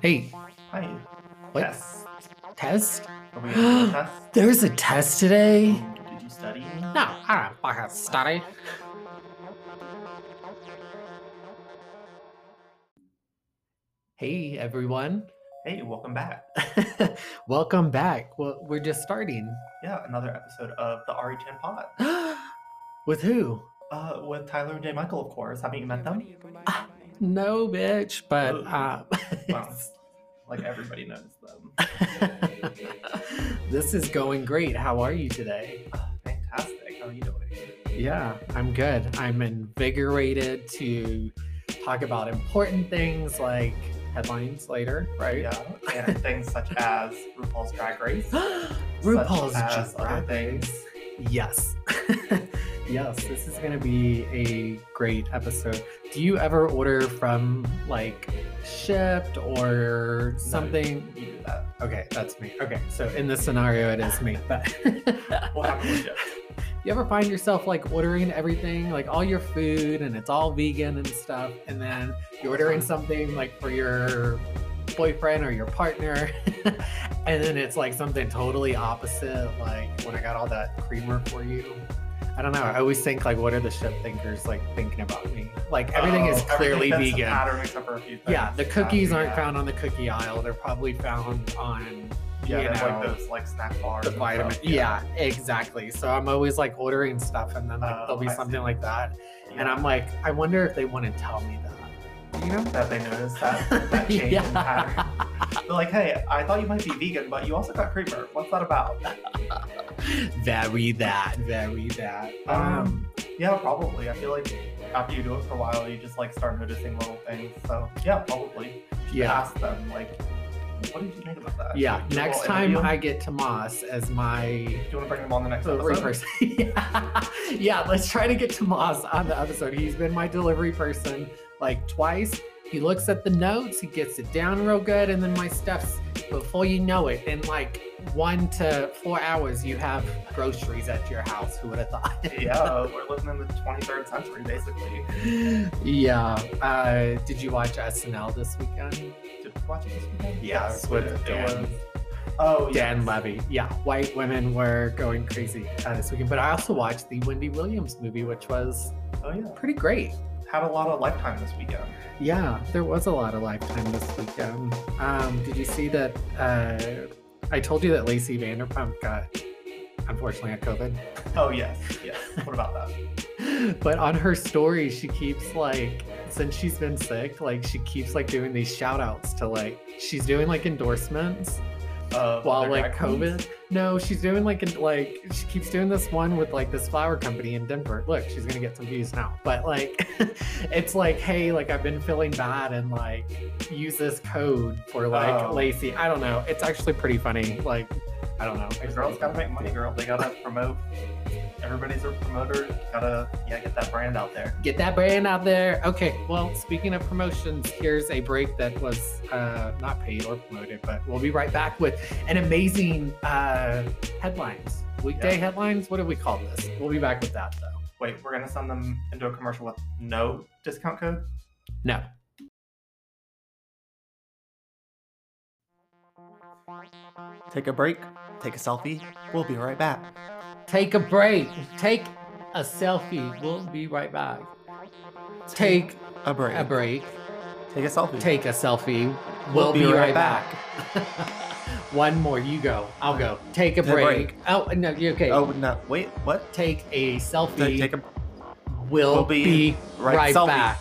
Hey, Hi. what? Yes. Test? Are we gonna a test? There's a test today? Ooh, Did you study? No, I don't fucking study. Hey, everyone. Hey, welcome back. Welcome back. Well, we're just starting. Yeah, another episode of the RE10 Pod. With who? Uh, with Tyler and J. Michael, of course. Haven't you met them? No, bitch, but uh, Well, like everybody knows them. this is going great. How are you today? Fantastic. How are you doing? Yeah, I'm good. I'm invigorated to talk about important things like headlines later, right? Yeah, and things such as RuPaul's Drag Race. RuPaul's such as Drag other things. Yes. Yes, this is going to be a great episode. Do you ever order from like Shipt or something? You do. Okay, that's me. Okay, so in this scenario, it is me. But What happened with you? you ever find yourself like ordering everything, like all your food, and it's all vegan and stuff, and then you're ordering uh-huh. something like for your boyfriend or your partner, and then it's like something totally opposite, like when I got all that creamer for you. I don't know. I always think like, what are the ship thinkers like thinking about me? Like everything is Oh, clearly everything vegan. Pattern except for a few things. Yeah, the cookies Uh, aren't yeah. found on the cookie aisle. They're probably found on Yeah, you know, like those like snack bars. the vitamin. stuff, Yeah. exactly. So I'm always like ordering stuff, and then like, Oh, there'll be I something see. like that, and I'm like, I wonder if they want to tell me that. You know? that they noticed that, that change in pattern. They're like, hey, I thought you might be vegan, but you also got creamer. What's that about? Very that. Very that. Um. Um, yeah, probably. I feel like after you do it for a while, you just like start noticing little things. So yeah, probably. Yeah. Ask them like, what did you think about that? Yeah. A Next time interview. I get Tomas as my Do you want to bring them on the next delivery episode? person. yeah. yeah, let's try to get Tomas on the episode. He's been my delivery person like twice. He looks at the notes, he gets it down real good, and then my stuff's before you know it, in like one to four hours, you have groceries at your house. Who would have thought? yeah, we're living in the 23rd century, basically. yeah. Uh, did you watch SNL this weekend? Did we watch it this weekend? Yeah, Yes, with it Dan. was- Oh, Dan yes. Levy. Yeah, white women were going crazy uh, this weekend. But I also watched the Wendy Williams movie, which was Oh yeah, pretty great. Had a lot of lifetime this weekend. Yeah, there was a lot of lifetime this weekend. Um, did you see that? Uh, I told you that Lacey Vanderpump got, unfortunately, got COVID. Oh yes, yes. What about that? but on her story, she keeps like, since she's been sick, like she keeps like doing these shout outs to like, she's doing like endorsements Uh, while like drag queens? COVID. No, she's doing like an- like she keeps doing this one with like this flower company in Denver. Look, she's gonna get some views now. But like, it's like, hey, like I've been feeling bad and like use this code for like Oh. Lacey. I don't know. It's actually pretty funny. Like, I don't know. Girls gotta make money, girl. They gotta promote. Everybody's a promoter. Gotta yeah, get that brand out there. Get that brand out there. Okay, well, speaking of promotions, here's a break that was uh, not paid or promoted, but we'll be right back with an amazing uh, headlines. Weekday Yeah. headlines? What do we call this? We'll be back with that though. Wait, we're gonna send them into a commercial with no discount code. No. Take a break. Take a selfie. We'll be right back. Take a break. Take a selfie. We'll be right back. Take a break. a break. Take a selfie. Take a selfie. We'll, be, right back. One more. You go. I'll go. Take a Take break. break. Oh, no. you okay. Oh no! Wait, what? Take a selfie. Take, take a We'll, We'll be, be right, right back.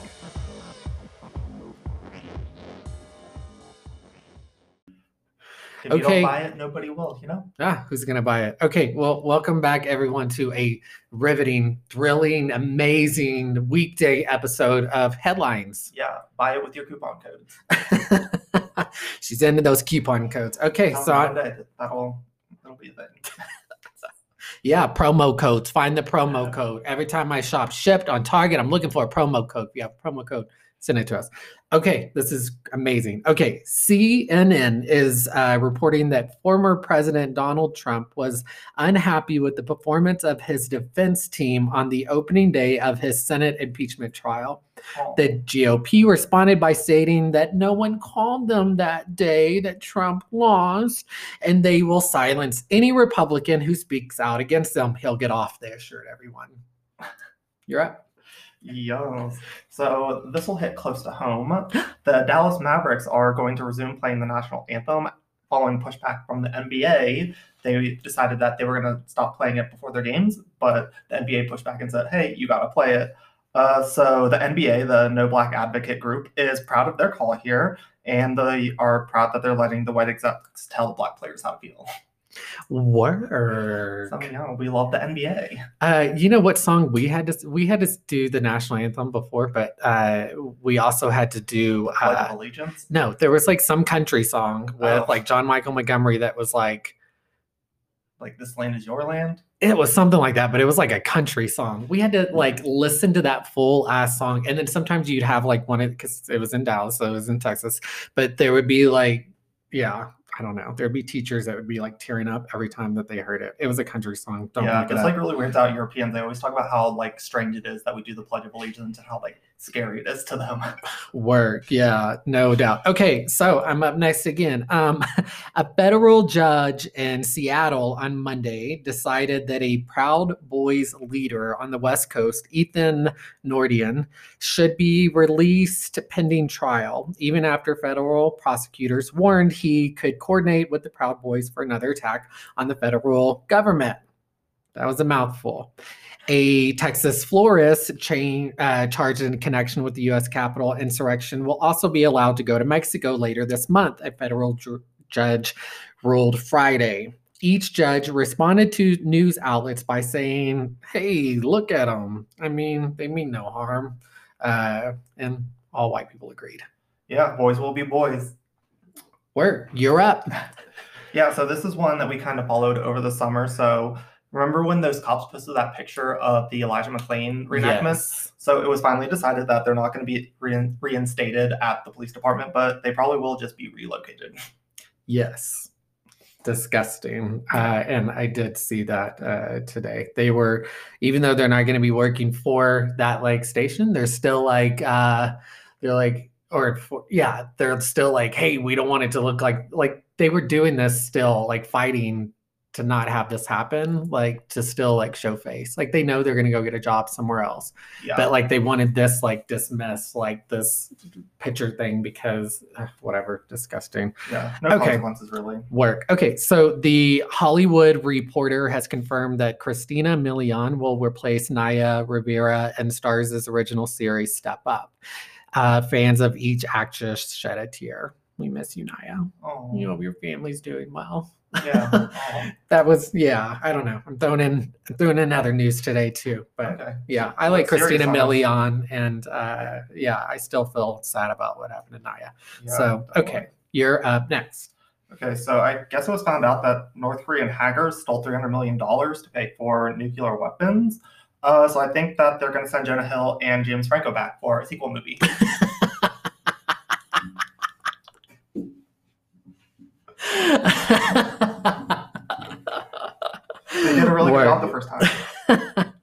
If you Okay. don't buy it, nobody will. You know. Ah, who's gonna buy it? Okay, well, welcome back everyone to a riveting, thrilling, amazing weekday episode of Headlines. Yeah, buy it with your coupon codes. She's into those coupon codes. Okay, Tell so I- that- that'll that'll be a thing. yeah, promo codes. Find the promo code every time I shop Shipt on Target. I'm looking for a promo code. If you have a promo code, send it to us. Okay, this is amazing. Okay, CNN is uh, reporting that former President Donald Trump was unhappy with the performance of his defense team on the opening day of his Senate impeachment trial. Oh, The GOP responded by stating that no one called them that day that Trump lost, and they will silence any Republican who speaks out against them. He'll get off, they assured everyone. You're up. Yes. So this will hit close to home. The Dallas Mavericks are going to resume playing the national anthem following pushback from the NBA. They decided that they were going to stop playing it before their games, but the NBA pushed back and said, "Hey, you got to play it." Uh, so the NBA, the No Black Advocate Group, is proud of their call here, and they are proud that they're letting the white execs tell the black players how to feel. Word. So yeah, we love the NBA. Uh, you know what song we had to we had to do the national anthem before, but uh, we also had to do uh, Allegiance. no. There was like some country song with Oh. like John Michael Montgomery that was like Like this land is your land. it was something like that, but it was like a country song. We had to like listen to that full ass song, and then sometimes you'd have like one because it was in Dallas, so it was in Texas, but there would be like yeah. I don't know. There'd be teachers that would be like tearing up every time that they heard it. It was a country song. Don't yeah, look it like really weirds out Europeans. They always talk about how like strange it is that we do the Pledge of Allegiance and how like is to them. Work, yeah, no doubt. Okay, so I'm up next again. Um, a federal judge in Seattle on Monday decided that a Proud Boys leader on the West Coast, Ethan Nordean, should be released pending trial, even after federal prosecutors warned he could coordinate with the Proud Boys for another attack on the federal government. That was a mouthful a Texas florist chain uh, charged in connection with the U.S. Capitol insurrection will also be allowed to go to Mexico later this month. A federal ju- judge ruled Friday. Each judge responded to news outlets by saying, "Hey, look at them. I mean, they mean no harm," uh, and all white people agreed. yeah, boys will be boys. Where you're up? Yeah, so this is one that we kind of followed over the summer. So remember when those cops posted that picture of the Elijah McClain reenactment? Yes. So it was finally decided that they're not going to be rein- reinstated at the police department, but they probably will just be relocated. Yes. Disgusting. Uh, and I did see that uh, today. They were, even though they're not going to be working for that like station, they're still like, uh, they're like, or for, yeah, they're still like, hey, we don't want it to look like, like they were doing this still, like fighting to not have this happen, like to still like show face. Like they know they're going to go get a job somewhere else Yeah. but like they wanted this like dismiss like this picture thing because uh, whatever disgusting yeah. No Okay. consequences really. work okay so the hollywood reporter has confirmed that christina milian will replace naya rivera in Starz' original series step up uh, fans of each actress shed a tear we miss you naya Oh, you hope your family's doing well yeah. That was yeah i don't know i'm throwing in I'm throwing in other news today too but okay. yeah, I like Christina. Milian, and uh, yeah, I still feel sad about what happened to Naya. Yeah, so, okay, you're up next. Okay, so I guess it was found out that North Korean hackers stole $300 million to pay for nuclear weapons. Uh, so I think that they're going to send Jonah Hill and James Franco back for a sequel movie. They did a really good job the first time.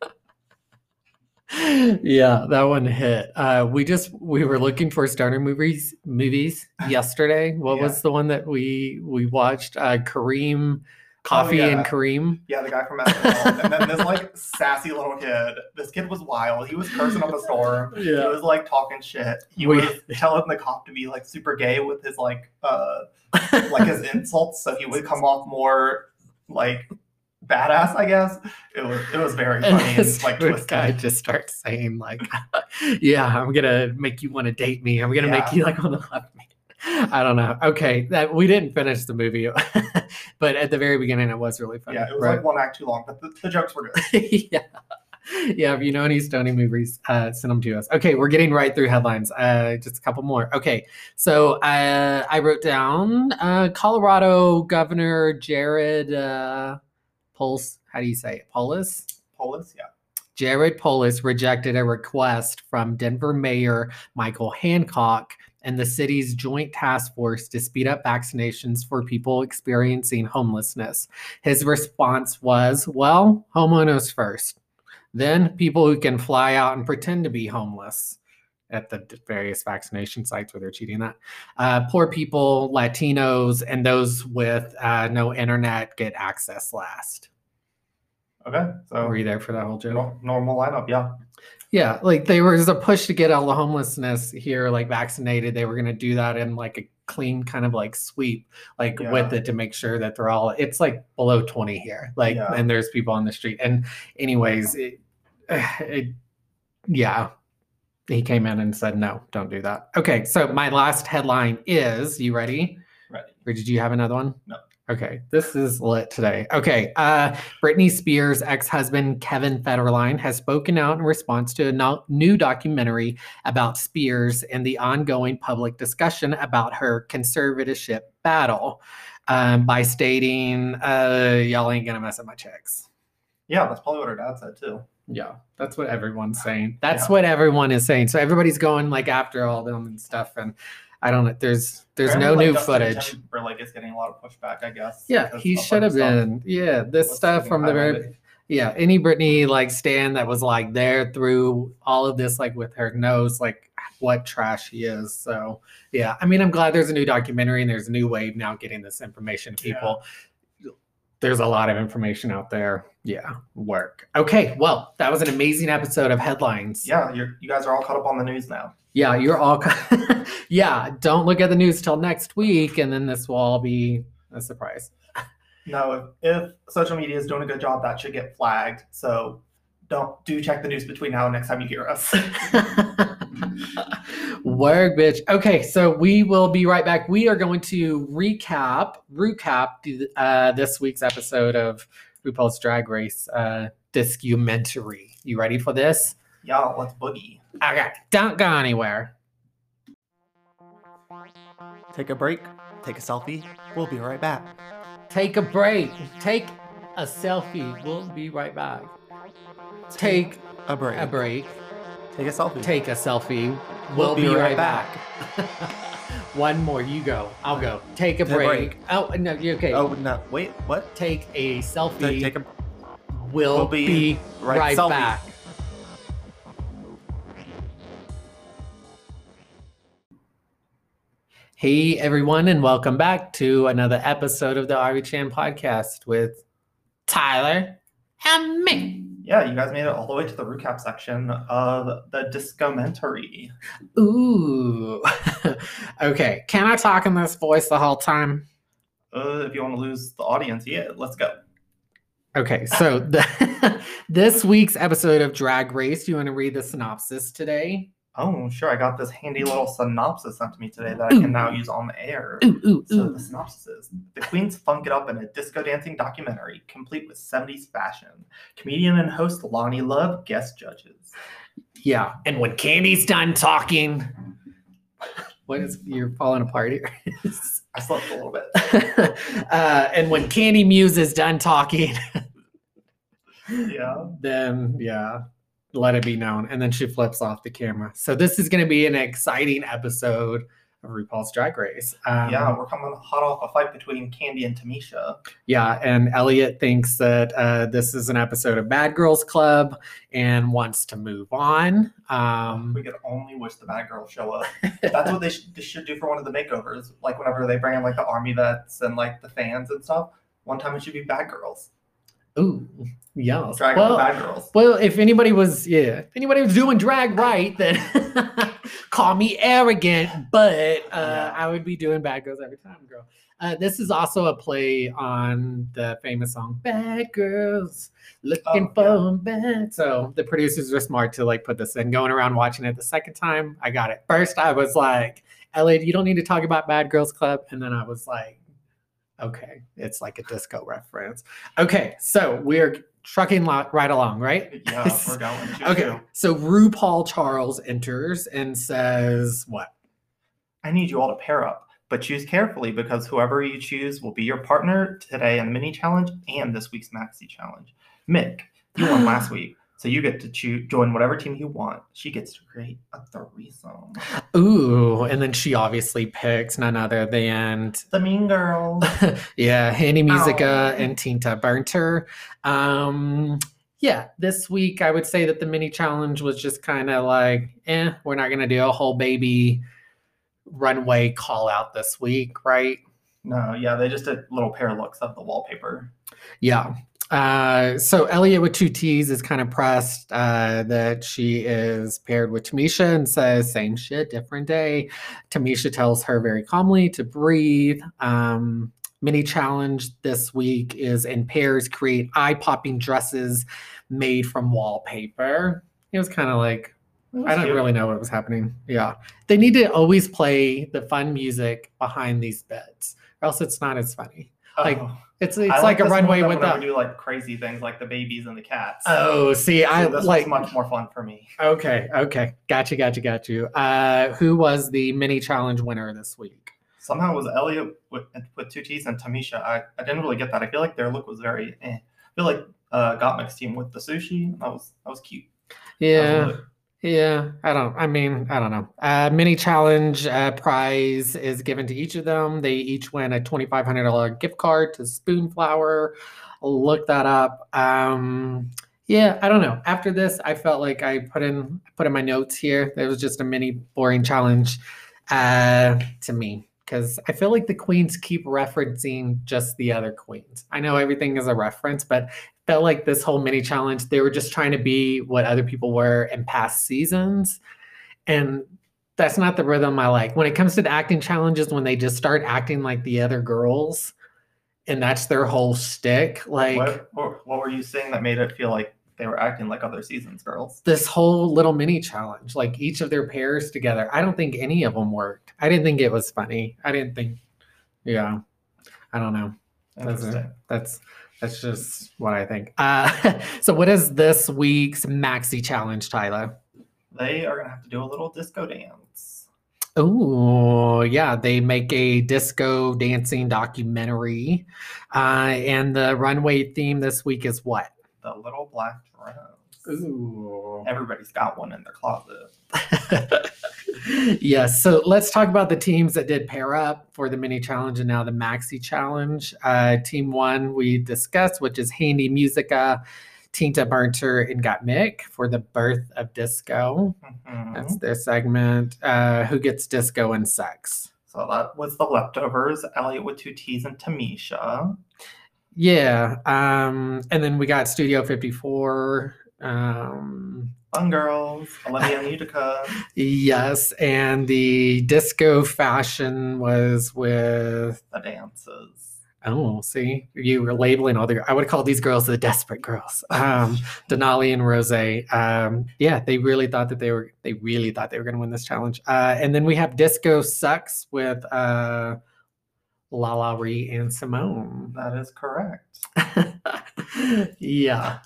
yeah, that one hit. Uh, we just we were looking for starter movies movies yesterday. What was the one that we we watched? Uh, Kareem, Coffee yeah. and Kareem. Yeah, the guy from SNL. and then this like sassy little kid. This kid was wild. He was cursing up a storm. He was like talking shit. He We- was telling the cop to be like super gay with his like uh like his insults, so he would come off more like badass, I guess. It was it was very funny and this like stupid guy just starts saying like, "Yeah, I'm gonna make you want to date me. I'm gonna make you like want to love me." I don't know. Okay, that we didn't finish the movie, but at the very beginning, it was really funny. Yeah, it was right? like one act too long, but the, the jokes were good. yeah. Yeah, if you know any Stony movies, uh, send them to us. Okay, we're getting right through headlines. Uh, just a couple more. Okay, so uh, I wrote down uh, Colorado Governor Jared uh, Polis. How do you say it? Polis? Polis, yeah. Jared Polis rejected a request from Denver Mayor Michael Hancock and the city's joint task force to speed up vaccinations for people experiencing homelessness. His response was, well, homeowners first, then people who can fly out and pretend to be homeless at the various vaccination sites where they're cheating that. Uh, poor people, Latinos, and those with uh, no internet get access last. Okay, so Were you there for that whole joke? normal lineup, yeah. Yeah, like there was a push to get all the homelessness here, like vaccinated. They were going to do that in like a clean kind of like sweep, like with it to make sure that they're all. It's like below twenty here, like, Yeah. and there's people on the street. And anyways, it, it, yeah, he came in and said no, don't do that. Okay, so my last headline is: You ready? Ready. Or did you have another one? No. Okay, this is lit today. Okay, uh, Britney Spears' ex-husband Kevin Federline has spoken out in response to a no- new documentary about Spears and the ongoing public discussion about her conservatorship battle um, by stating, uh, "Y'all ain't gonna mess up my checks." Yeah, that's probably what her dad said too. Yeah, that's what everyone's saying. That's Yeah. what everyone is saying. So everybody's going like after all them and stuff, and I don't know. There's there's no Apparently, new like, Justin footage. Timberlake is getting a lot of pushback, I guess. Yeah, he should have been. Yeah, this stuff from the very yeah, any Britney like stand that was like there through all of this, like with her knows like what trash he is. So yeah, I mean, I'm glad there's a new documentary and there's a new wave now getting this information to Yeah. people. There's a lot of information out there. Yeah, work. Okay, well, that was an amazing episode of headlines. Yeah, you're, you guys are all caught up on the news now. Yeah, you're all. yeah, don't look at the news till next week, and then this will all be a surprise. No, if, if social media is doing a good job, that should get flagged. So don't do check the news between now and next time you hear us. Work, bitch. Okay, so we will be right back. We are going to recap, recap the, uh, this week's episode of RuPaul's Drag Race uh, Discumentary. You ready for this? Yeah, let's boogie. Okay, don't go anywhere. Take a break, take a selfie. We'll be right back. Take a break. Take a selfie. We'll be right back. Take a break. a break. Take a selfie. Take a selfie. We'll, be, right, back. One more. You go. I'll go. Take a Take break. break. Oh no. you okay. Oh no! Wait, what? Take a selfie. Take, take a we'll, we'll be, be right, right back. Hey everyone, and welcome back to another episode of the Ari Chan podcast with Tyler and me. Yeah, you guys made it all the way to the recap section of the discomentary. Ooh. okay, can I talk in this voice the whole time? Uh, if you want to lose the audience, yeah, let's go. Okay, so the, this week's episode of Drag Race, you want to read the synopsis today? Oh, sure. I got this handy little synopsis sent to me today that I can now use on the air. Ooh, ooh, So the synopsis is The Queens funk it up in a disco dancing documentary, complete with 70s fashion. Comedian and host Loni Love guest judges. Yeah, and when Kandy's done talking, what is you're falling apart here? I slept a little bit. uh, and when Kandy Muse is done talking, Yeah. then yeah, let it be known. And then she flips off the camera. So this is going to be an exciting episode of RuPaul's Drag Race. Um, yeah, we're coming hot off a fight between Kandy and Tamisha. Yeah, and Elliott thinks that uh, this is an episode of Bad Girls Club and wants to move on. Um, We could only wish the bad girls show up. That's what they, sh- they should do for one of the makeovers. Like whenever they bring in like the army vets and like the fans and stuff. One time it should be bad girls. Ooh, yeah. Drag Well, bad girls. well, if anybody was, yeah, if anybody was doing drag right, then call me arrogant, but uh. I would be doing Bad Girls every time, girl. Uh, this is also a play on the famous song "Bad Girls Looking Oh, for Bad." So the producers were smart to like put this in. Going around watching it the second time, I got it. First, I was like, "Elliott, you don't need to talk about Bad Girls Club," and then I was like, "Okay, it's like a disco reference." Okay, so we're trucking lo- right along, right? Yeah, we're going. Choo-choo. Okay, so RuPaul Charles enters and says, "What?" I need you all to pair up, but choose carefully because whoever you choose will be your partner today in the mini challenge and this week's maxi challenge. Mick, you won last week, So you get to choose, join whatever team you want. She gets to create a threesome. Ooh, and then she obviously picks none other than The Mean Girls. yeah, Handy Musica Ow. and Tinta Burnter. Um, yeah, this week I would say that the mini challenge was just kind of like, eh, we're not gonna do a whole baby runway call out this week, right? no, yeah, they just did little pair looks of the wallpaper. Yeah. Uh, so Elliott with two T's is kind of pressed uh, that she is paired with Tamisha and says, same shit, different day. Tamisha tells her very calmly to breathe. Um, mini challenge this week is in pairs create eye popping dresses made from wallpaper. It was kind of like, I don't cute. really know what was happening. Yeah. They need to always play the fun music behind these bits, or else it's not as funny. Like, Oh, It's it's I like a runway with we do like crazy things like the babies and the cats. Oh, see, So I this like. much more fun for me. Okay, okay, gotcha, gotcha, got you. Uh, who was the mini challenge winner this week? Somehow it was Elliott with, with two T's and Tamisha. I, I didn't really get that. I feel like their look was very. Eh. I feel like uh, Gottmik's team with the sushi. That was that was cute. That was Yeah, really- yeah. I don't. I mean, I don't know. Uh, mini challenge uh, prize is given to each of them. They each win a twenty five hundred dollar gift card to Spoonflower. Look that up. Um, yeah, I don't know. After this, I felt like I put in put in my notes here. There was just a mini boring challenge uh, to me because I feel like the queens keep referencing just the other queens. I know everything is a reference, but felt like this whole mini challenge they were just trying to be what other people were in past seasons, and that's not the rhythm I like. When it comes to the acting challenges, when they just start acting like the other girls, and that's their whole stick, like. what, what what were you saying that made it feel like they were acting like other seasons girls? this whole little mini challenge, like each of their pairs together. I don't think any of them worked. I didn't think it was funny. I didn't think, yeah, I don't know. That's it. That's that's just what I think. Uh, so, what is this week's maxi challenge, Tyler? They are gonna have to do a little disco dance. Oh, yeah, they make a disco dancing documentary, uh, and the runway theme this week is what? The little black dress. Ooh. Everybody's got one in their closet. yes. So let's talk about the teams that did pair up for the mini challenge and now the maxi challenge. Uh, team one we discussed, which is Handy Musica, Tinta Burnter, and Gottmik for the birth of disco. Mhm. That's their segment. Uh, who gets disco and sex? So that was the leftovers. Elliott with two T's and Tamisha. Yeah. Um, and then we got Studio 54. Um, Fun girls. Olivia and Utica. yes. And the disco fashion was with The dances. Oh, see, you were labeling all the. I would call these girls the desperate girls. Um, Denali and Rose. Um, yeah, they really thought that they were. They really thought they were going to win this challenge. Uh, and then we have Disco Sucks with uh, LaLa Ri and Symone. That is correct. yeah.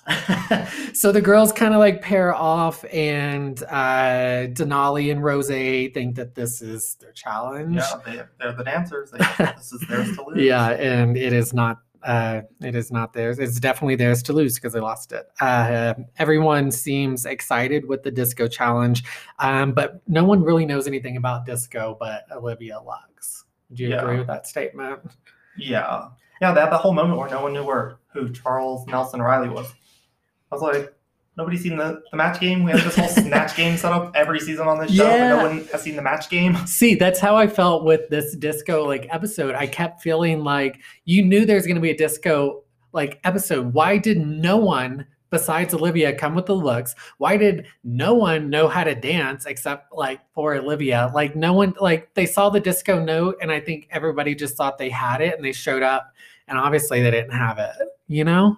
so the girls kind of like pair off, and uh, Denali and Rose think that this is their challenge. Yeah, they, they're the dancers. They, this is theirs to lose. Yeah, and it is not. Uh, it is not theirs. It's definitely theirs to lose because they lost it. Uh, everyone seems excited with the disco challenge, um, but no one really knows anything about disco but Olivia Lux. Do you Yeah. agree with that statement? Yeah. Yeah, they had that whole moment where no one knew where who Charles Nelson Reilly was. I was like, nobody's seen the, the match game. We have this whole snatch game set up every season on this show, but Yeah. no one has seen the match game. See, that's how I felt with this disco like episode. I kept feeling like you knew there's going to be a disco like episode. Why did no one besides Olivia come with the looks? Why did no one know how to dance except like for Olivia? Like no one like they saw the disco note and I think everybody just thought they had it and they showed up and obviously they didn't have it, you know?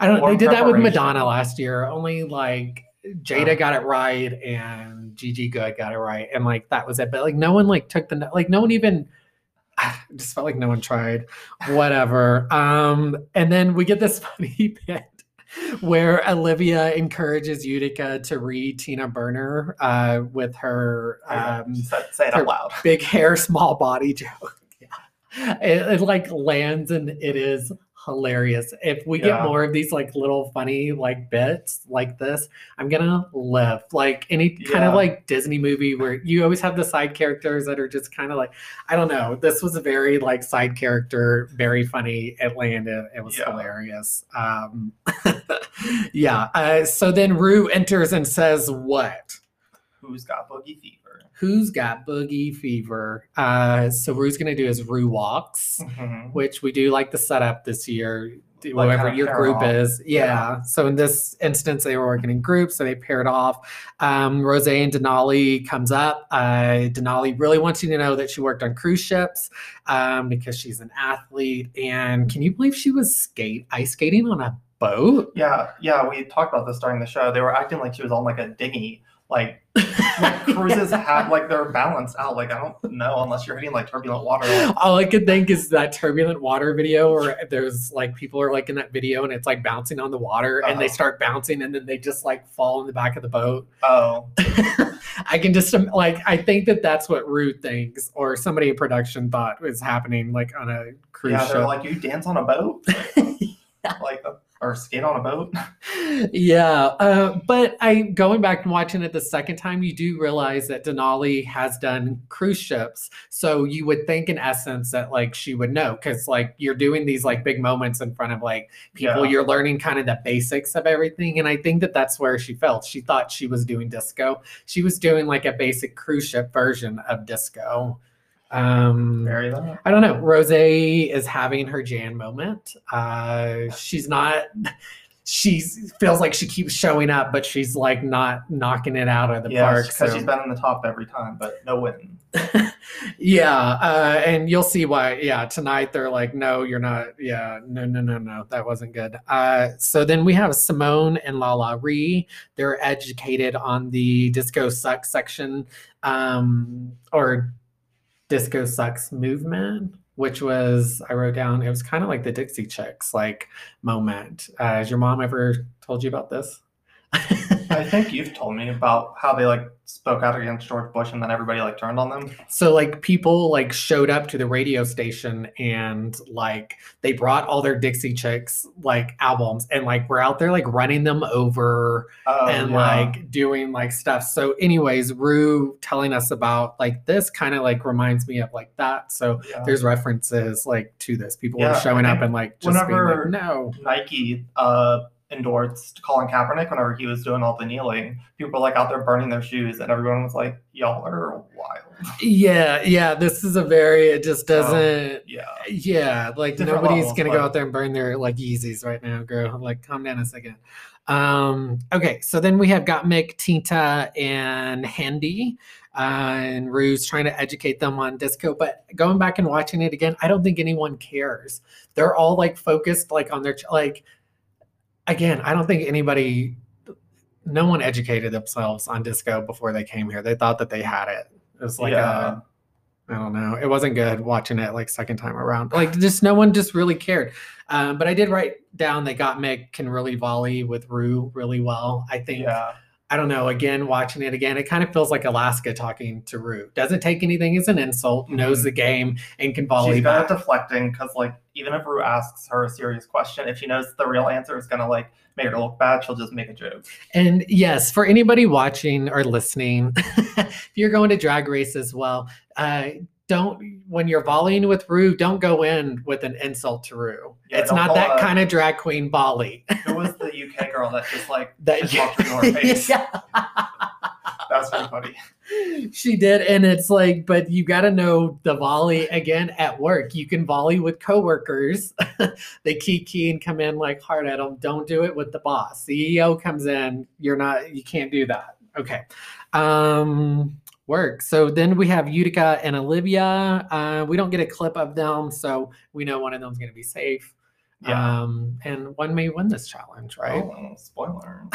I don't they did that with. Madonna last year. Only like Jaida Oh. got it right and Gigi Goode got it right, and like that was it. But like no one like took the like no one even. I just felt like no one tried. Whatever. Um, and then we get this funny bit where Olivia encourages Utica to read Tina Burner uh, with her um, say- say it her- out loud. big hair, small body joke. Yeah. It, it like lands and it is hilarious. If we Yeah. get more of these like little funny like bits like this, I'm gonna live. Like any kind of like Disney movie where you always have the side characters that are just kind of like I don't know. This was a very like side character, very funny. It landed. It was Yeah. hilarious. Um, yeah. Uh, so then Ru enters and says, "What? Who's got boogie fever? Who's got boogie fever?" Uh, so Ru's gonna do his Ru walks Mhm. which we do like the setup this year. Like kinda your group off. is, yeah. Yeah. So in this instance, they were working in groups, so they paired off. Um, Rose and Denali comes up. Uh, Denali really wants you to know that she worked on cruise ships um, because she's an athlete. And can you believe she was skate ice skating on a boat? Yeah, yeah, we talked about this during the show. They were acting like she was on like a dinghy. Like, like cruises have like they're balanced out. Like I don't know unless you're hitting like turbulent water. All I could think is that turbulent water video, or there's like people are like in that video and it's like bouncing on the water, and they start bouncing, and then they just like fall in the back of the boat. oh, I can just like I think that that's what Ru thinks, or somebody in production thought was happening, like on a cruise yeah, they're ship. like you dance on a boat, like uh, or skate on a boat. yeah, uh, but I going back and watching it the second time, you do realize that Denali has done cruise ships, so you would think in essence that like she would know because like you're doing these like big moments in front of like people, Yeah. you're learning kind of the basics of everything, and I think that that's where she felt. She thought she was doing disco. She was doing like a basic cruise ship version of disco. Um, Marry that. I don't know. Rose is having her Jan moment. Uh, she's not. She feels like she keeps showing up, but she's like not knocking it out of the Yeah, park. because so- she's been in the top every time, but no win. yeah, uh, and you'll see why. Yeah, tonight they're like, no, you're not. Yeah, no, no, no, no, that wasn't good. Uh, so then we have Symone and LaLa Ri. They're educated on the disco sucks section, um, or disco sucks movement, which was I wrote down. It was kind of like the Dixie Chicks like moment. Uh, has your mom ever told you about this? I think you've told me about how they like spoke out against George Bush and then everybody like turned on them. So like people like showed up to the radio station and like they brought all their Dixie Chicks like albums and like we're out there like running them over Oh, and yeah. like doing like stuff. So anyways, Rue telling us about like this kind of like reminds me of like that. So Yeah. there's references like to this. People Yeah, were showing up and like just being whenever- like, no. Nike uh, endorsed Colin Kaepernick whenever he was doing all the kneeling. People were like out there burning their shoes, and everyone was like, "Y'all are wild." Yeah, yeah. This is a very it just Oh. doesn't Yeah, Yeah, like Different nobody's levels, gonna go out there and burn their like Yeezys right now, girl. Like, calm down a second. Um, okay, so then we have got Gottmik, Tinta, and Handy. Uh, and Ru's trying to educate them on disco, but going back and watching it again, I don't think anyone cares. They're all like focused like on their ch- like. Again, I don't think anybody, no one educated themselves on disco before they came here. They thought that they had it. It was like yeah. a I don't know. It wasn't good watching it like second time around. Like just no one just really cared. Um, but I did write down that Gottmik can really volley with Ru really well. I think yeah, I don't know. Again, watching it again, it kind of feels like Alaska talking to Ru. Doesn't take anything as an insult, knows Mhm. the game, and can volley she's back. deflecting because like even if Ru asks her a serious question, if she knows the real answer is gonna like make her look bad, she'll just make a joke. And yes, for anybody watching or listening, if you're going to drag race as well, uh, don't when you're volleying with Ru, don't go in with an insult to Ru. Yeah, it's don't that kind of drag queen volley. Who was the UK girl that just like that just walked into her face? Yeah. That's pretty funny. she did and it's like but you got to know the volley again at work. You can volley with coworkers. They kiki and come in like hard at them don't do it with the boss. Ceo comes in. You're not you can't do that. Okay. Um work. So then we have utica and olivia. Uh we don't get a clip of them so we know one of them's going to be safe Yeah. um and one may win this challenge right Oh, spoiler.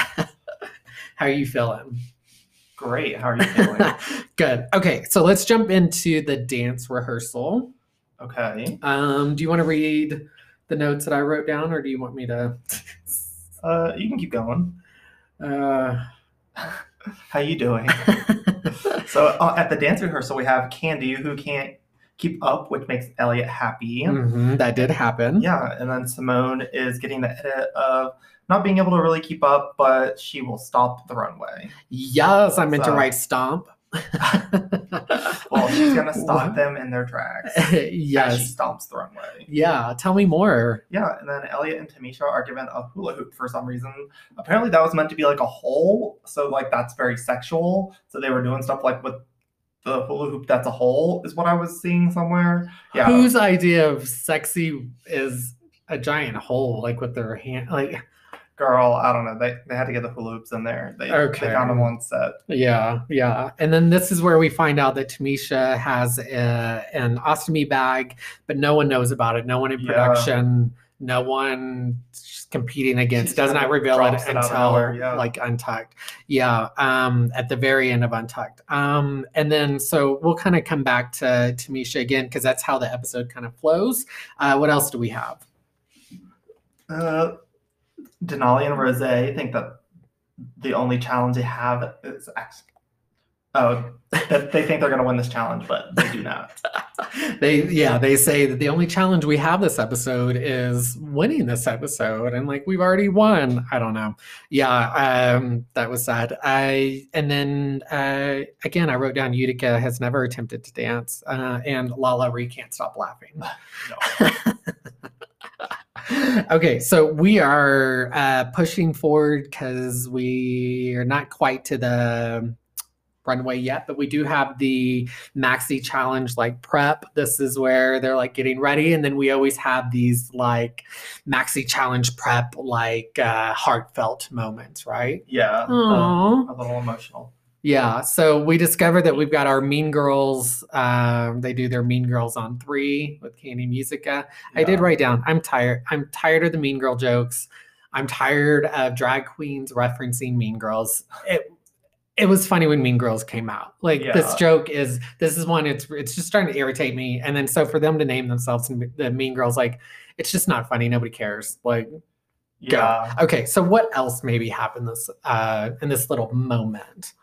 how are you feeling Great. How are you feeling? Good. Okay, so let's jump into the dance rehearsal. okay. Um, do you want to read the notes that I wrote down, or do you want me to? Uh, you can keep going. Uh, How you doing? So uh, at the dance rehearsal, we have Kandy, who can't keep up, which makes Elliott happy. Mhm, that did happen. Yeah, and then Symone is getting the edit of not being able to really keep up, but she will stop the runway. Yes, I meant to write stomp. Well, she's gonna stop them in their tracks as she yes. stomps the runway. Yeah. Tell me more. Yeah, and then Elliott and Tamisha are given a hula hoop for some reason. Apparently, that was meant to be like a hole, so like that's very sexual. So they were doing stuff like with the hula hoop that's a hole, is what I was seeing somewhere. Yeah, Whose idea of sexy is a giant hole, like with their hand? Like, girl, I don't know. They they had to get the hula hoops in there. They Okay. they found them on set. yeah, yeah. And then this is where we find out that Tamisha has a, an ostomy bag, but no one knows about it. No one in Yeah. No one competing against. Does not reveal it drops it out until yeah. like Untucked. Yeah. Um, at the very end of Untucked. Um, and then so we'll kind of come back to Tamisha again because that's how the episode kind of flows. Uh, what else do we have? Uh, Denali and Rose think that the only challenge they have is. Oh, that they think they're going to win this challenge, but they do not. they yeah they say that the only challenge we have this episode is winning this episode and like we've already won. I don't know. Yeah um that was sad. I and then uh again i wrote down utica has never attempted to dance uh and lala Ri can't stop laughing. Okay so we are uh pushing forward because we are not quite to the runway yet but we do have the maxi challenge like prep. This is where they're like getting ready and then we always have these like maxi challenge prep like uh heartfelt moments right? Yeah, a, a little emotional. yeah so we discovered that we've got our mean girls um they do their mean girls on three with candy musica. I did write down i'm tired i'm tired of the mean girl jokes. I'm tired of drag queens referencing mean girls. It it was funny when Mean Girls came out. Like this joke is this is one it's it's just starting to irritate me. And then so for them to name themselves and the Mean Girls, like it's just not funny. Nobody cares. Like Yeah, okay, so what else maybe happened this uh in this little moment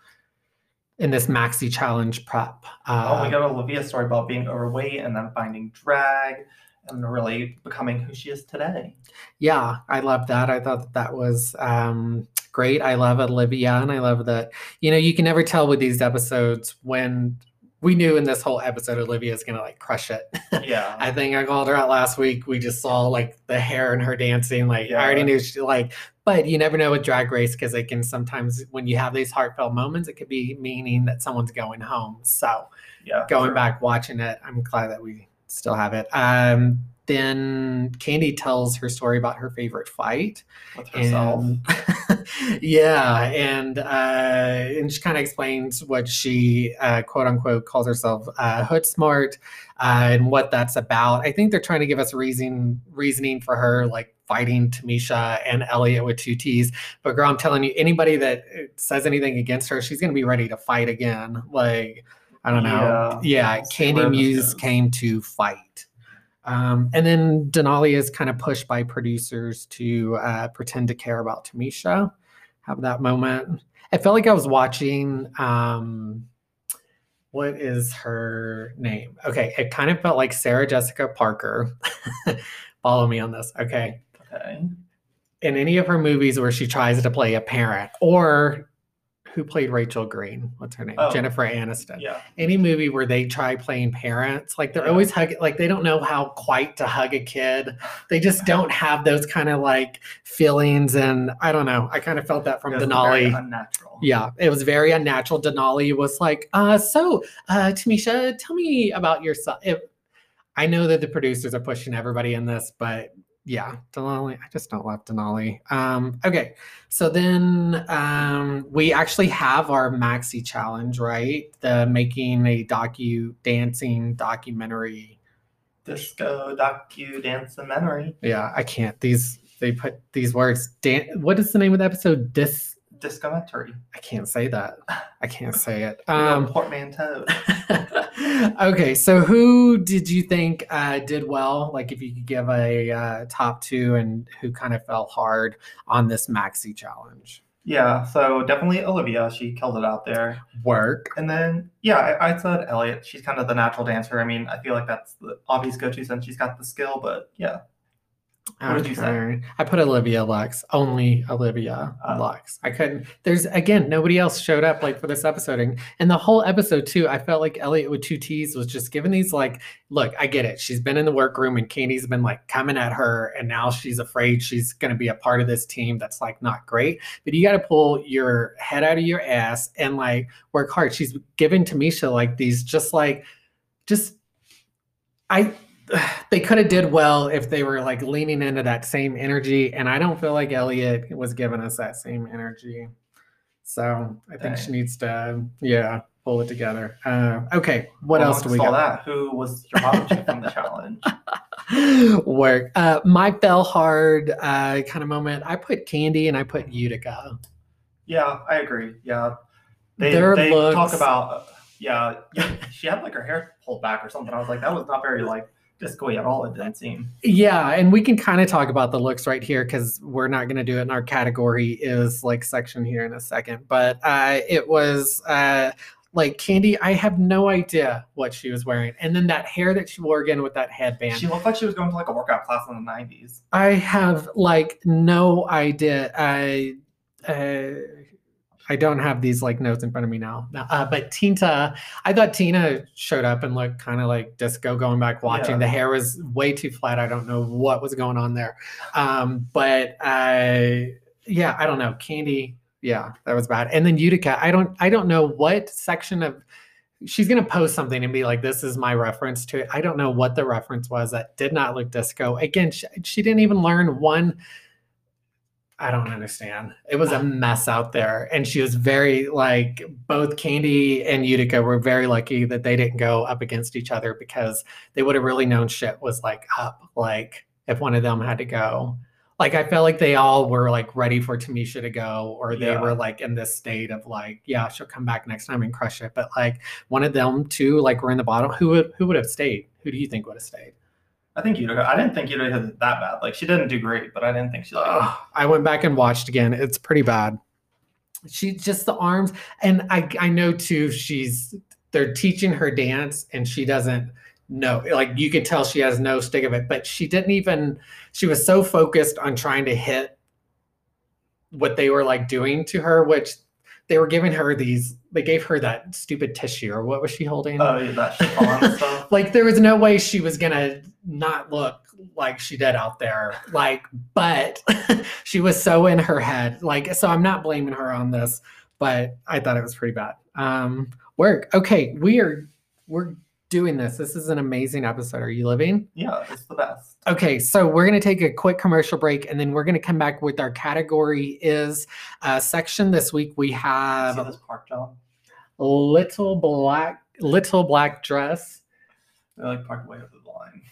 in this maxi challenge prep? Uh, oh, we got Olivia's story about being overweight and then finding drag and really becoming who she is today. yeah, I love that. I thought that that was um great. I love Olivia and I love that you know you can never tell with these episodes when we knew in this whole episode Olivia is gonna like crush it. Yeah, I think I called her out last week. We just saw like the hair and her dancing. Like I already knew she like, but you never know with drag race because it can sometimes when you have these heartfelt moments, it could be meaning that someone's going home. So yeah. going true. back watching it, I'm glad that we still have it. Um, then Kandy tells her story about her favorite fight. with herself. And yeah, and uh, and she kind of explains what she uh, quote unquote calls herself uh, hood smart uh, and what that's about. I think they're trying to give us reason reasoning for her like fighting Tamisha and Elliott with two T's. But girl, I'm telling you, anybody that uh, says anything against her, she's gonna be ready to fight again. Like I don't know. Yeah, Yeah, Kandy Muse came to fight. Um, and then Denali is kind of pushed by producers to uh, pretend to care about Tamisha. Have that moment. I felt like I was watching. Um, what is her name? Okay, it kind of felt like Sarah Jessica Parker. Follow me on this. Okay. Okay. In any of her movies where she tries to play a parent, or who played Rachel Green? What's her name? Oh. Jennifer Aniston Yeah. any movie where they try playing parents, like they're Yeah. always hugging, like they don't know how quite to hug a kid. They just don't have those kind of like feelings. And I don't know. I kind of felt that from It was very Denali. Unnatural. Yeah, it was very unnatural. Denali was like, uh, so uh, Tamisha, tell me about yourself. It, I know that the producers are pushing everybody in this, but yeah, Denali, I just don't love Denali. Um, okay, so then um, we actually have our maxi challenge, right? The making a docu dancing documentary. Disco docu documentary. Yeah, I can't. These they put these words. Dan- what is the name of the episode? Dis. Discomentary. I can't say that. I can't say it. Um, Um, portmanteau. okay, so who did you think uh, did well? Like, if you could give a uh, top two, and who kind of fell hard on this maxi challenge? Yeah, so definitely Olivia. She killed it out there. Work. And then, yeah, I, I said Elliott. She's kind of the natural dancer. I mean, I feel like that's the obvious go-to since she's got the skill. But yeah, What did you say? I put Olivia Lux. Only Olivia Oh. Lux. I couldn't. There's again nobody else showed up like for this episode, and, and the whole episode too. I felt like Elliott with two T's was just giving these like, look, I get it. She's been in the workroom, and Kandy's been like coming at her, and now she's afraid she's going to be a part of this team that's like not great. But you got to pull your head out of your ass and like work hard. She's giving Tamisha like these just like, just I they could have did well if they were like leaning into that same energy and i don't feel like elliot was giving us that same energy so i think she needs to yeah pull it together uh, okay what else do we got that? Who was your bottom chick from the challenge? work uh my fell hard uh kind of moment i put candy and i put utica Yeah, I agree. Yeah, they Their they looks- talk about yeah, yeah. She had like her hair pulled back or something. I was like, that was not very like disco-y at all. It didn't seem. Yeah, and we can kind of talk about the looks right here because we're not going to do it in our category is like section here in a second. But uh, it was uh, like Kandy. I have no idea what she was wearing, and then that hair that she wore again with that headband. She looked like she was going to like a workout class in the '90s. I have like no idea. I uh, I don't have these like notes in front of me now. Uh, but Tinta, I thought Tina showed up and looked kind of like disco. Going back watching, Yeah. the hair was way too flat. I don't know what was going on there. Um, but I, yeah, I don't know. Kandy, yeah, that was bad. And then Utica, I don't, I don't know what section of. She's gonna post something and be like, "This is my reference to it." I don't know what the reference was. That did not look disco. Again, she, she didn't even learn one. I don't understand. It was a mess out there, and she was very like both Kandy and Utica were very lucky that they didn't go up against each other because they would have really known shit was like up. Like if one of them had to go, like I felt like they all were like ready for Tamisha to go, or they Yeah. were like in this state of like, yeah, she'll come back next time and crush it. But like one of them two, like were in the bottom. Who would who would have stayed? Who do you think would have stayed? I think Utica. I didn't think Utica did that bad. Like she didn't do great, but I didn't think she like. Ugh, I went back and watched again. It's pretty bad. She just the arms, and I I know too. She's they're teaching her dance, and she doesn't know. Like you could tell she has no stick of it, but she didn't even. She was so focused on trying to hit what they were like doing to her, which they were giving her these. They gave her that stupid tissue, or what was she holding? Oh, yeah, that chiffon stuff. like there was no way she was gonna not look like she did out there like but she was so in her head like so i'm not blaming her on this but i thought it was pretty bad um work okay we are we're doing this this is an amazing episode are you living Yeah, it's the best. Okay, so we're going to take a quick commercial break and then we're going to come back with our category is uh, section this week. We See have this park job? little black little black dress. They like parked way over the line.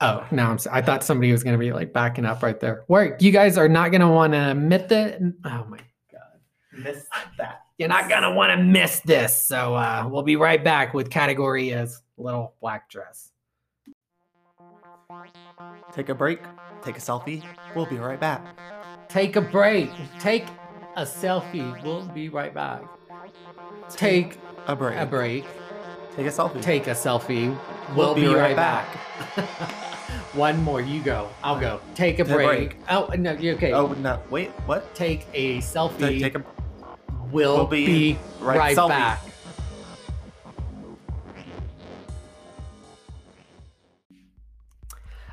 Oh no, I'm. I thought somebody was going to be like backing up right there. Work. You guys are not going to want to admit that. Oh my god, Missed that. You're not going to want to miss this. So uh, we'll be right back with category is little black dress. Take a break, take a selfie. We'll be right back. Take a break. Take a selfie. We'll be right back. Take a break. a break. Take a selfie. Take a selfie. We'll, be, right back. One more. You go. I'll go. Take a Take break. break. Oh no. You okay? Oh no! Wait. What? Take a selfie. Take, take a We'll, We'll be, be right, right back.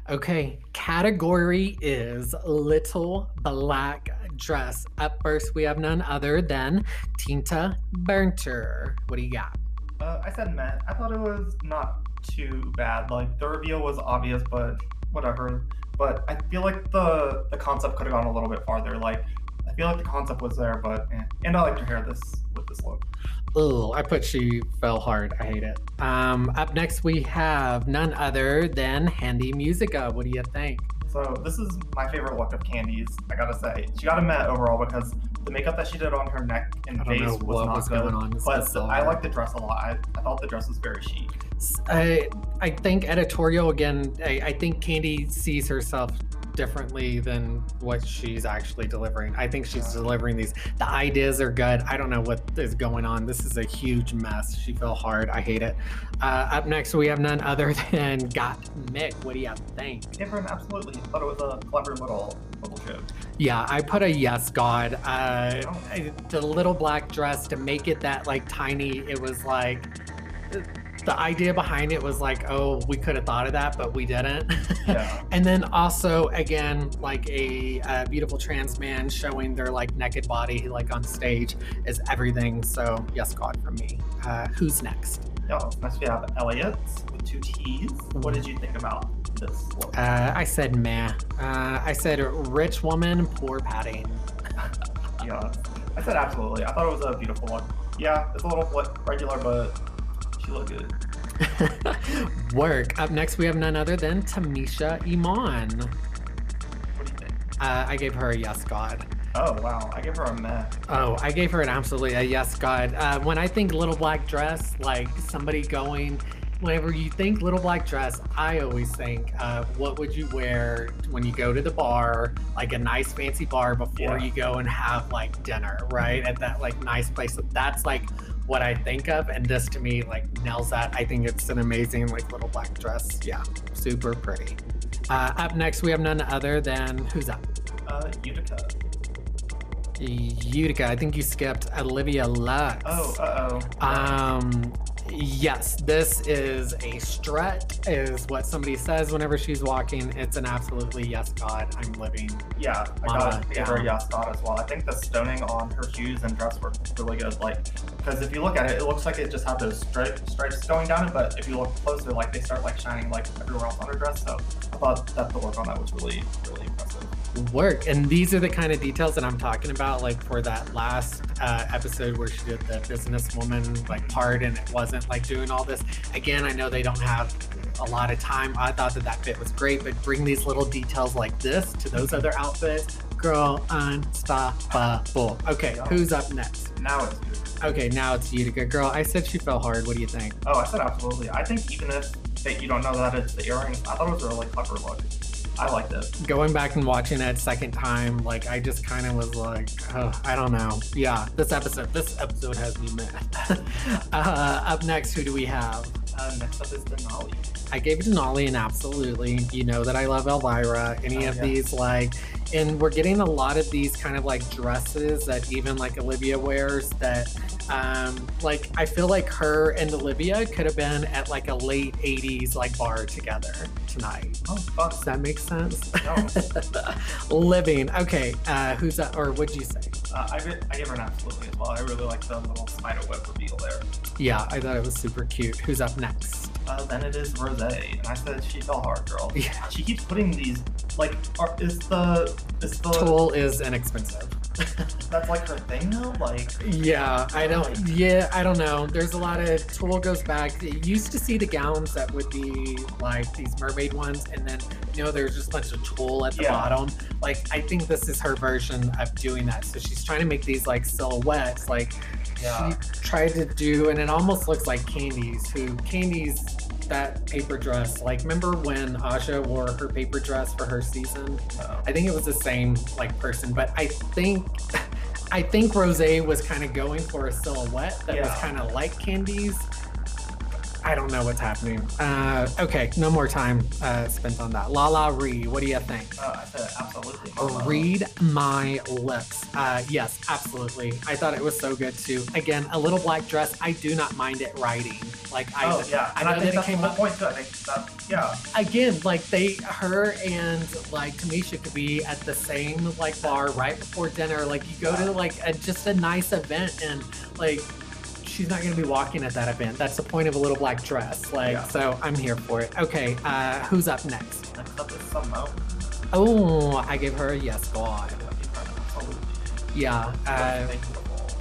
Okay, category is little black dress. Up first, we have none other than Tina Burner. What do you got? Uh, I said Met. I thought it was not too bad. Like the reveal was obvious, but whatever. But I feel like the the concept could have gone a little bit farther. Like I feel like the concept was there, but eh. and I liked her hair this with this look. Oh, I put she fell hard. I hate it. Um, up next, we have none other than Handy Musica. What do you think? So this is my favorite look of Kandy's. I gotta say, she got a Met overall because the makeup that she did on her neck and face was not was good. going on. But. I like the dress a lot. I, I thought the dress was very chic. I, I think editorial again. I, I think Kandy sees herself differently than what she's actually delivering. I think she's delivering these. The ideas are good. I don't know what is going on. This is a huge mess. She fell hard. I hate it. Uh, up next, we have none other than Got Mick. What do you think? An absolutely. Thought it was a clever little little joke. Yeah, I put a yes, God. Uh, Oh. The little black dress to make it that like tiny. It was like the idea behind it was like, oh, we could have thought of that, but we didn't. Yeah. and then also again, like a, uh beautiful trans man showing their like naked body like on stage is everything. So yes, God for me. Uh, who's next? Yeah. Next we have Elliott with two T's. What did you think about this? Uh, I said meh. Uh, I said rich woman, poor padding. yeah. I said absolutely. I thought it was a beautiful one. Yeah, it's a little what regular, but she looked good. Work. Up next, we have none other than Tamisha Iman. What do you think? Uh, I gave her a yes, God. Oh wow, I gave her a meh. Oh, I gave her an absolutely a yes, God. Uh, when I think little black dress, like somebody going, whenever you think little black dress, I always think, uh, what would you wear when you go to the bar, like a nice fancy bar before Yeah. you go and have like dinner, right? At that like nice place. That's like what I think of, and this to me like nails that. I think it's an amazing like little black dress. Yeah, super pretty. Uh, up next, we have none other than who's up? Uh, Utica. Utica. I think you skipped Olivia Lux. Oh, uh oh. Um, yes, this is a strut, is what somebody says whenever she's walking. It's an absolutely yes, God, I'm living. Yeah, I Mama got gave her a yes God as well. I think the stoning on her shoes and dress were really good. Like, because if you look at it, it looks like it just had those stri- stripes going down it, but if you look closer, like they start like shining like everywhere else on her dress. So I thought that the work on that was really, really impressive. Work. And these are the kind of details that I'm talking about, like for that last uh, episode where she did the businesswoman like part and it wasn't like doing all this. Again, I know they don't have a lot of time. I thought that that fit was great, but bring these little details like this to those other outfits. Girl, unstoppable. Okay, who's up next? Now it's good. Okay, now it's Utica. Girl, I said she fell hard. What do you think? Oh, I said absolutely. I think even if that you don't know that it's the earrings, I thought it was a really clever look. I liked it. Going back and watching it second time, like I just kind of was like, oh, I don't know. Yeah, this episode, this episode has me mad. uh, up next, who do we have? Uh, next up is Denali. I gave Denali an absolutely. You know that I love Elvira. Any Oh, of yeah. these, like, and we're getting a lot of these kind of like dresses that even like Olivia wears that, um, like, I feel like her and Olivia could have been at like a late 80s like bar together tonight. Oh, fun. Does that make sense? No. Living. Okay, uh, who's that? Or what'd you say? Uh, I, I give her an absolutely as well. I really like the little spider web reveal there. Yeah, I thought it was super cute. Who's up next? Uh, then it is Rose, and I said she fell hard, girl. Yeah. She keeps putting these like, are, is the is the tulle is inexpensive. That's like her thing though? Like, Yeah, I don't. Yeah, I don't know. There's a lot of tulle goes back. You used to see the gowns that would be like these mermaid ones, and then you know there's just a bunch of tulle at the Yeah. bottom. Like I think this is her version of doing that. So she's trying to make these like silhouettes. Like Yeah. she tried to do, and it almost looks like Kandy's. Who Candies that paper dress? Like remember when Aja wore her paper dress for her season? uh, I think it was the same like person, but I think I think Rose was kind of going for a silhouette that was kind of like Kandy's. I don't know what's happening. Uh, okay, no more time uh, spent on that. LaLa Ri, what do you think? uh, I said absolutely. Read my lips. Uh, yes, absolutely. I thought it was so good too. Again, a little black dress. I do not mind it riding. Like I, Oh yeah, I and know I, that think it came up point too. I think that yeah, again, like they, her and like Tamisha could be at the same like bar right before dinner. Like you go to like a, just a nice event and like she's not going to be walking at that event. That's the point of a little black dress. Like, Yeah. so I'm here for it. Okay, uh, who's up next? next up is Symone. Oh, I gave her a yes, God. Absolutely. Yeah. Uh,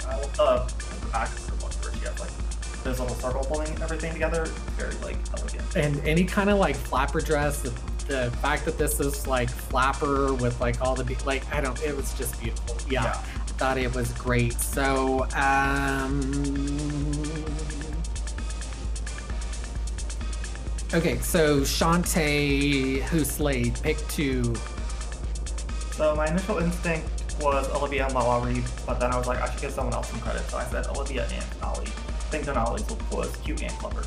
I love the, the back of the one where she has like those little circle pulling everything together. Very like elegant. and any kind of like flapper dress, the, the fact that this is like flapper with like all the, be- like, I don't, it was just beautiful. yeah. Thought it was great. So, um, okay, so Shantae, who slayed, pick two. So my initial instinct was Olivia and LaLa Ri, but then I was like, I should give someone else some credit. So I said Olivia and Denali. I think Denali's look was cute and clever.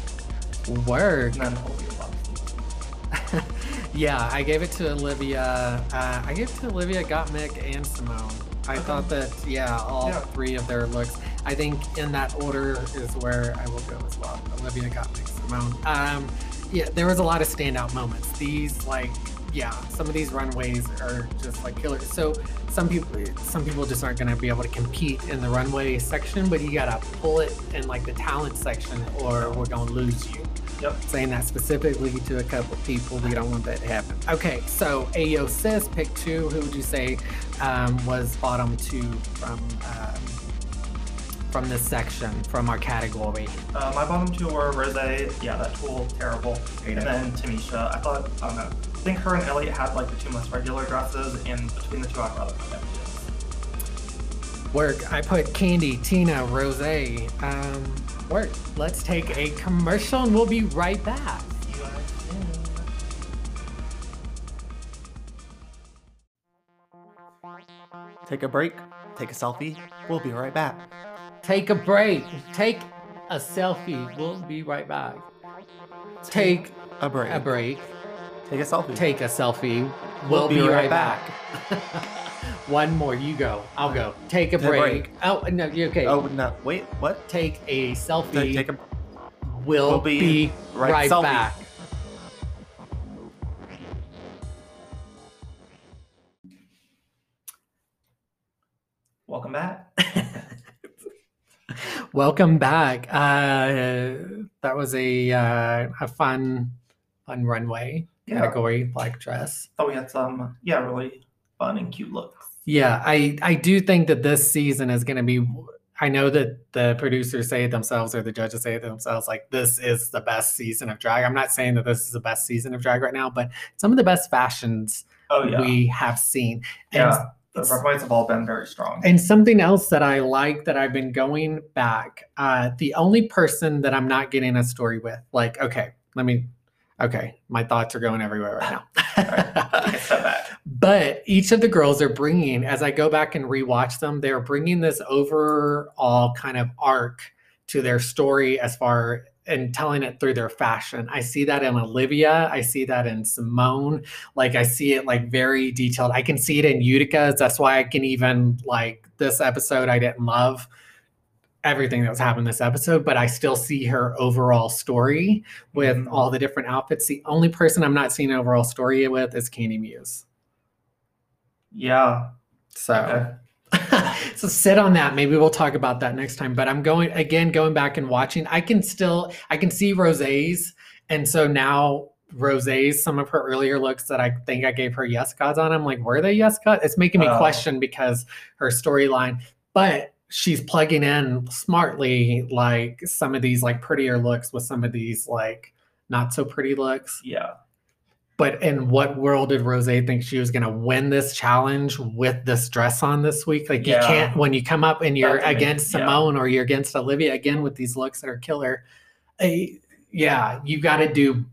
Work. And then obviously. Yeah, I gave it to Olivia. Uh, I gave it to Olivia Gottmik and Symone. I Okay. thought that, yeah, all Yeah. three of their looks. I think in that order is where I will go as well. Olivia Gottmik, Symone. Um, yeah, there was a lot of standout moments. These, like, yeah, some of these runways are just like killers. So some people, some people just aren't going to be able to compete in the runway section, but you got to pull it in like the talent section, or we're going to lose you Yep. saying that specifically to a couple of people. We don't want that to happen. Okay, so Ayo Sis, pick two. Who would you say um, was bottom two from um, from this section from our category? Uh, my bottom two were Rose. Yeah, that tulle terrible. And then Tamisha. I thought I don't know. I think her and Elliott had like the two most regular dresses, and between the two, I'd rather put Elliott's. Work. I put Kandy, Tina, Rose. Um, work. Let's take a commercial and we'll be right back. Take a break, take a selfie. We'll be right back. Take a break. Take a selfie. We'll be right back. Take A break. a break. Take a selfie. take a selfie. We'll, be, right, back. One more, you go. I'll go. Take a Take break. break. Oh no, you okay? Oh no! Wait. What? Take a selfie. Take, take a. we'll, we'll be, be right, right- back. Welcome back. Welcome back. Uh, that was a uh, a fun fun runway Yeah. category black dress. Oh, we had some, yeah, really fun and cute looks. Yeah, I I do think that this season is going to be. I know that the producers say it themselves or the judges say it themselves. Like this is the best season of drag. I'm not saying that this is the best season of drag right now, but some of the best fashions Oh yeah, we have seen. And, yeah. The runways have all been very strong. and something else that I like that I've been going back. Uh, the only person that I'm not getting a story with, like, okay, let me. Okay, my thoughts are going everywhere right now. Step back. But each of the girls are bringing, as I go back and rewatch them, they're bringing this overall kind of arc to their story as far and telling it through their fashion. I see that in Olivia. I see that in Symone. Like I see it like very detailed. I can see it in Utica. That's why I can even like this episode I didn't love everything that was happening this episode, but I still see her overall story with Mhm. all the different outfits. The only person I'm not seeing an overall story with is Kandy Muse. Yeah. So Okay. So sit on that. Maybe we'll talk about that next time. But I'm going again, going back and watching. I can still I can see Rosé's, and so now Rosé's some of her earlier looks that I think I gave her yes gods on. I'm like, were they yes gods? It's making me Oh. question because her storyline, but she's plugging in smartly like some of these like prettier looks with some of these like not so pretty looks. Yeah. But in what world did Rose think she was going to win this challenge with this dress on this week? Like you can't when you come up and you're That's amazing, against yeah. Symone or you're against Olivia again with these looks that are killer. eh, yeah, you've got to do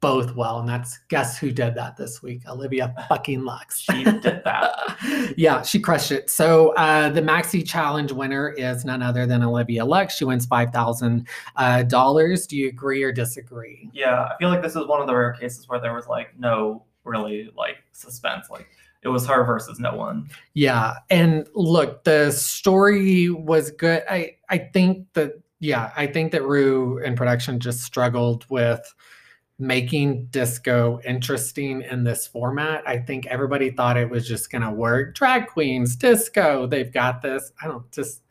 both well, and that's guess who did that this week? Olivia fucking Lux. She did that. yeah, she crushed it. So uh, the Maxi Challenge winner is none other than Olivia Lux. She wins five thousand uh, dollars. Do you agree or disagree? Yeah. I feel like this is one of the rare cases where there was like no really like suspense. Like it was her versus no one. Yeah, and look, the story was good. I I think that yeah, I think that Ru in production just struggled with making disco interesting in this format. I think everybody thought it was just gonna work. Drag queens, disco, they've got this. I don't just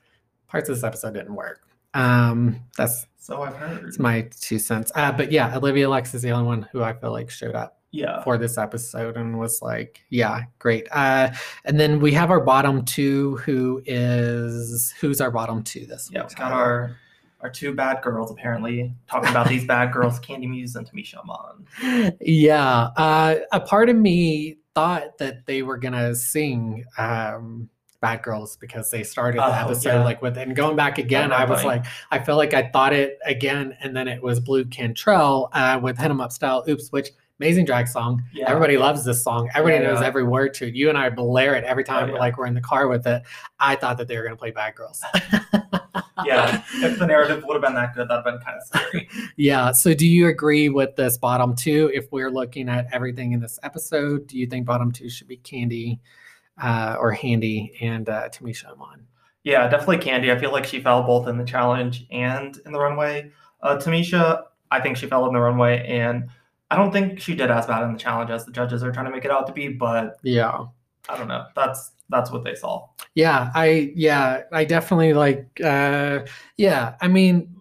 parts of this episode didn't work. Um, that's So I've heard. that's my two cents. Uh, but yeah, Olivia Lux is the only one who I feel like showed up yeah. for this episode and was like, yeah, great. Uh, and then we have our bottom two, who is who's our bottom two this Yeah. week? We got our our two bad girls apparently talking about these bad girls, Kandy Muse and Tamisha Iman. yeah. Uh, a part of me thought that they were gonna sing um, "Bad Girls" because they started the Oh, episode yeah. like with and going back again. I was like, I felt like I thought it again, and then it was Blu Cantrell uh, with "Hit 'Em Up" style. Oops, which amazing drag song. Yeah. Everybody loves this song. Everybody Yeah, knows yeah. every word to it. You and I blare it every time, yeah. like we're in the car with it. I thought that they were gonna play Bad Girls. yeah. If the narrative would have been that good, that'd been kind of scary. Yeah. So, do you agree with this bottom two? If we're looking at everything in this episode, do you think bottom two should be Kandy uh, or Handy and uh, Tamisha Iman? Yeah, definitely Kandy. I feel like she fell both in the challenge and in the runway. Uh, Tamisha, I think she fell in the runway, and I don't think she did as bad in the challenge as the judges are trying to make it out to be. But Yeah. I don't know. That's that's what they saw. Yeah. I, yeah, I definitely like, uh, yeah. I mean,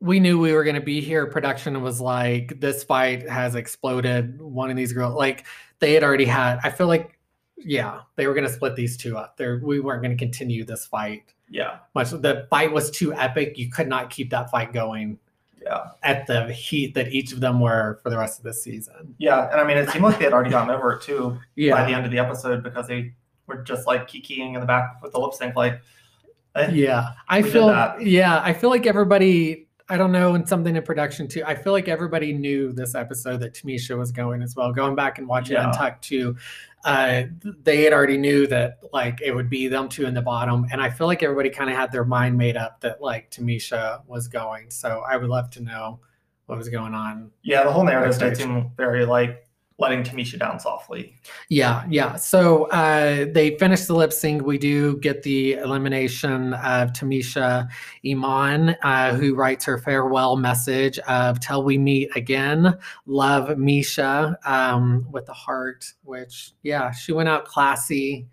we knew we were going to be here. Production was like, this fight has exploded. One of these girls, like, they had already had, I feel like, yeah, they were going to split these two up. There, we weren't going to continue this fight. Yeah, much the fight was too epic you could not keep that fight going at the heat that each of them were for the rest of the season yeah. And I mean, it seemed like they had already gotten over it too by the end of the episode because they were just like kikiing in the back with the lip sync. Like, eh, yeah i feel that. yeah i feel like everybody i don't know and something in production too i feel like everybody knew this episode that tamisha was going as well going back and watching Yeah. untucked too uh they had already knew that like it would be them two in the bottom. And i feel like everybody kind of had their mind made up that like tamisha was going. So i would love to know what was going on. Yeah. The whole narrative did seem very like letting Tamisha down softly. Yeah, yeah. So uh, they finish the lip sync. We do get the elimination of Tamisha Iman, uh, who writes her farewell message of "Till we meet again, love Misha" um, with the heart. Which, yeah, she went out classy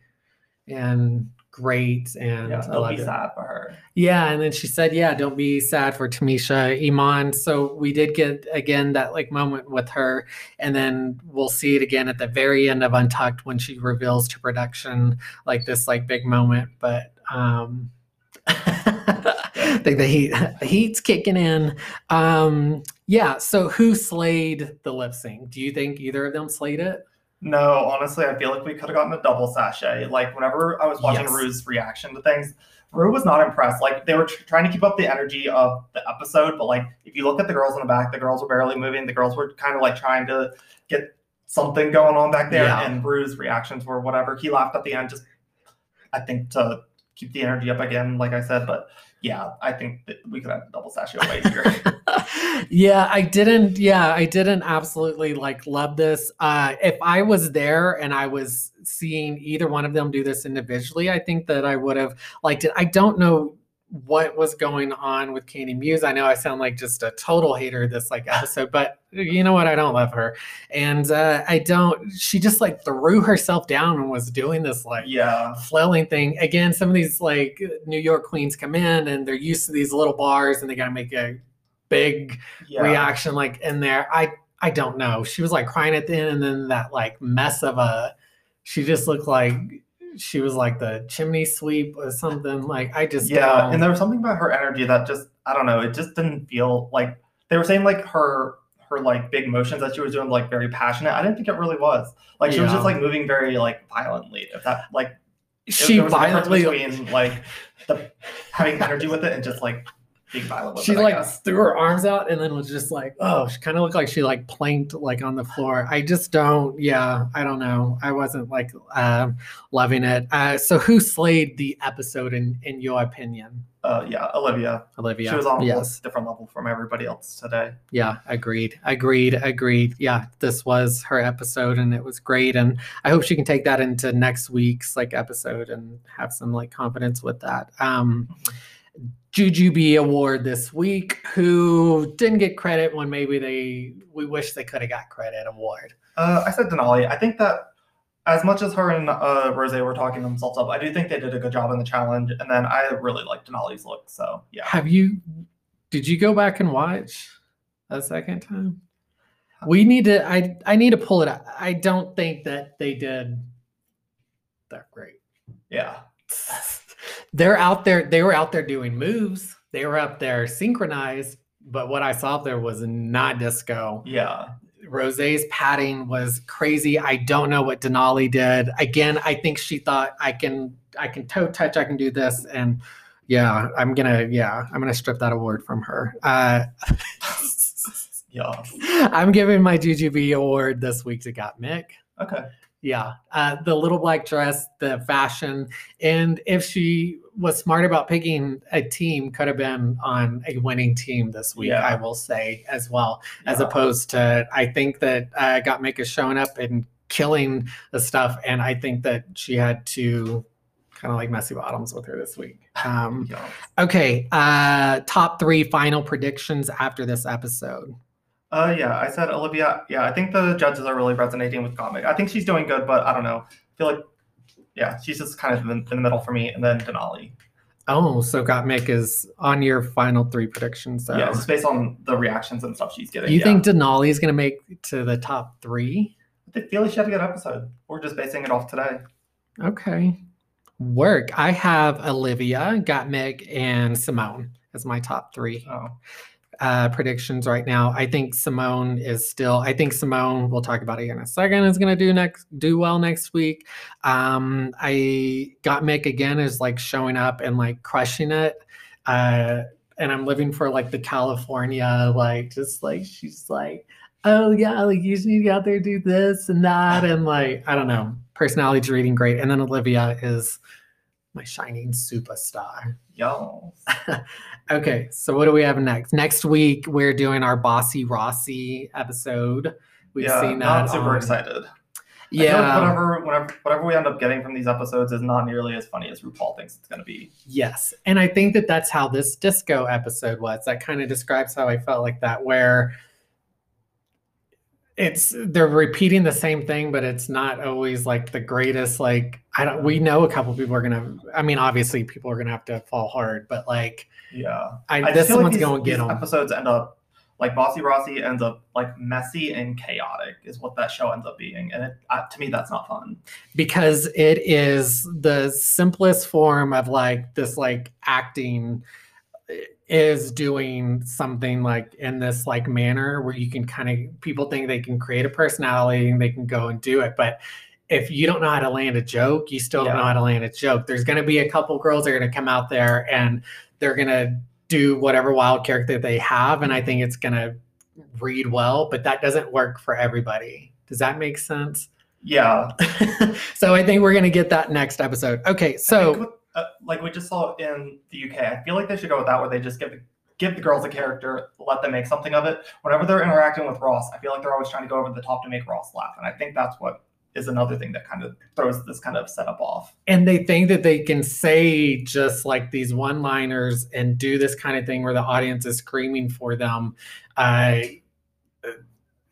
and great, and Yeah, don't be it. sad for her. Yeah, and then she said, "Yeah, don't be sad for Tamisha Iman." So we did get again that like moment with her, and then we'll see it again at the very end of Untucked when she reveals to production like this like big moment. But um, I think the heat the heat's kicking in. Um, yeah. So who slayed the lip sync? Do you think either of them slayed it? No, honestly, I feel like we could have gotten a double sashay. Like whenever I was watching Yes. Ru's reaction to things, Ru was not impressed. Like they were tr- trying to keep up the energy of the episode, but like if you look at the girls in the back, the girls were barely moving. The girls were kind of like trying to get something going on back there, Yeah. and Ru's reactions were whatever. He laughed at the end, just I think to keep the energy up again, like I said. But yeah, I think that we could have a double sashay right here. yeah, I didn't. Yeah, I didn't absolutely like love this. Uh, if I was there and I was seeing either one of them do this individually, I think that I would have liked it. I don't know what was going on with Kandy Muse. I know I sound like just a total hater this like episode, but you know what? I don't love her, and uh, I don't. She just like threw herself down and was doing this like yeah, flailing thing again some of these like new york queens come in and they're used to these little bars and they got to make a big yeah. reaction like in there i i don't know she was like crying at the end and then that like mess of a she just looked like she was like the chimney sweep or something like i just Yeah, don't- and there was something about her energy that just I don't know, it just didn't feel like they were saying like her her like big motions that she was doing like very passionate. I didn't think it really was. Like she was just like moving very like violently. If that like she was violently between like the having energy with it and just like being violent with she it. Like threw her arms out and then was just like oh she kind of looked like she like planked like on the floor. I just don't yeah i don't know. I wasn't like um loving it. Uh so who slayed the episode in in your opinion? Uh yeah, Olivia. olivia She was on a yes. different level from everybody else today. yeah agreed agreed agreed. Yeah this was her episode and it was great and i hope she can take that into next week's like episode and have some like confidence with that. Um Jujubee Award this week, who didn't get credit when maybe they we wish they could have got credit award. Uh, I said Denali. I think that as much as her and uh, Rose were talking themselves up, I do think they did a good job in the challenge. And then I really liked Denali's look. So yeah. Have you did you go back and watch a second time? We need to I I need to pull it up. I don't think that they did that great. Yeah. They're out there, they were out there doing moves. They were up there synchronized, but what I saw there was not disco. Yeah. Rose's padding was crazy. I don't know what Denali did. Again, I think she thought I can I can toe touch, I can do this. And yeah, I'm gonna yeah, I'm gonna strip that award from her. Uh Yes. I'm giving my GGB award this week to Gottmik. Okay. Yeah, uh, the little black dress, the fashion, and if she was smart about picking a team, could have been on a winning team this week. Yeah. I will say as well, as opposed to I think that uh, Gottmik is showing up and killing the stuff, and I think that she had to kind of like messy bottoms with her this week. Um, Yes. okay, uh, top three final predictions after this episode. Uh, yeah, I said Olivia. Yeah, I think the judges are really resonating with Gottmik. I think she's doing good, but I don't know. I feel like, yeah, she's just kind of in, in the middle for me. And then Denali. Oh, so Gottmik is on your final three predictions. Yeah, just based on the reactions and stuff she's getting. You yeah. think Denali is going to make to the top three? I feel like she had a good episode. We're just basing it off today. Okay. Work. I have Olivia, Gottmik, and Symone as my top three Oh, uh, predictions right now. I think Symone is still. I think Symone. We'll talk about it in a second. Is going to do next, do well next week. Um, I Gottmik again is like showing up and like crushing it. Uh, and I'm living for like the California, like just like she's like, oh yeah, like you should get out there do this and that, and like I don't know, personality's reading great. And then Olivia is my shining superstar. Yo. Okay, so what do we have next? Next week we're doing our Bossy Rossy episode. We've yeah, seen that. not super on- excited. Yeah. like whatever, whatever, whatever we end up getting from these episodes is not nearly as funny as RuPaul thinks it's going to be. Yes. And I think that that's how this disco episode was. That kind of describes how I felt like that, where it's they're repeating the same thing, but it's not always like the greatest. Like, I don't, we know a couple people are to, I mean, obviously people are to have to fall hard, but like, Yeah. I, I this feel like to get them. Episodes end up like Bossy Rossy ends up like messy and chaotic is what that show ends up being, and it, uh, to me that's not fun. because it is the simplest form of like this like acting is doing something like in this like manner where you can kind of people think they can create a personality and they can go and do it but if you don't know how to land a joke you still don't know how to land a joke there's going to be a couple girls that are going to come out there and they're going to do whatever wild character they have and i think it's going to read well but that doesn't work for everybody does that make sense Yeah. so I think we're gonna get that next episode. Okay, so uh, like we just saw in the UK, I feel like they should go with that where they just give the give the girls a character, let them make something of it. Whenever they're interacting with Ross, I feel like they're always trying to go over the top to make Ross laugh, and I think that's what is another thing that kind of throws this kind of setup off. and they think that they can say just like these one-liners and do this kind of thing where the audience is screaming for them. Uh,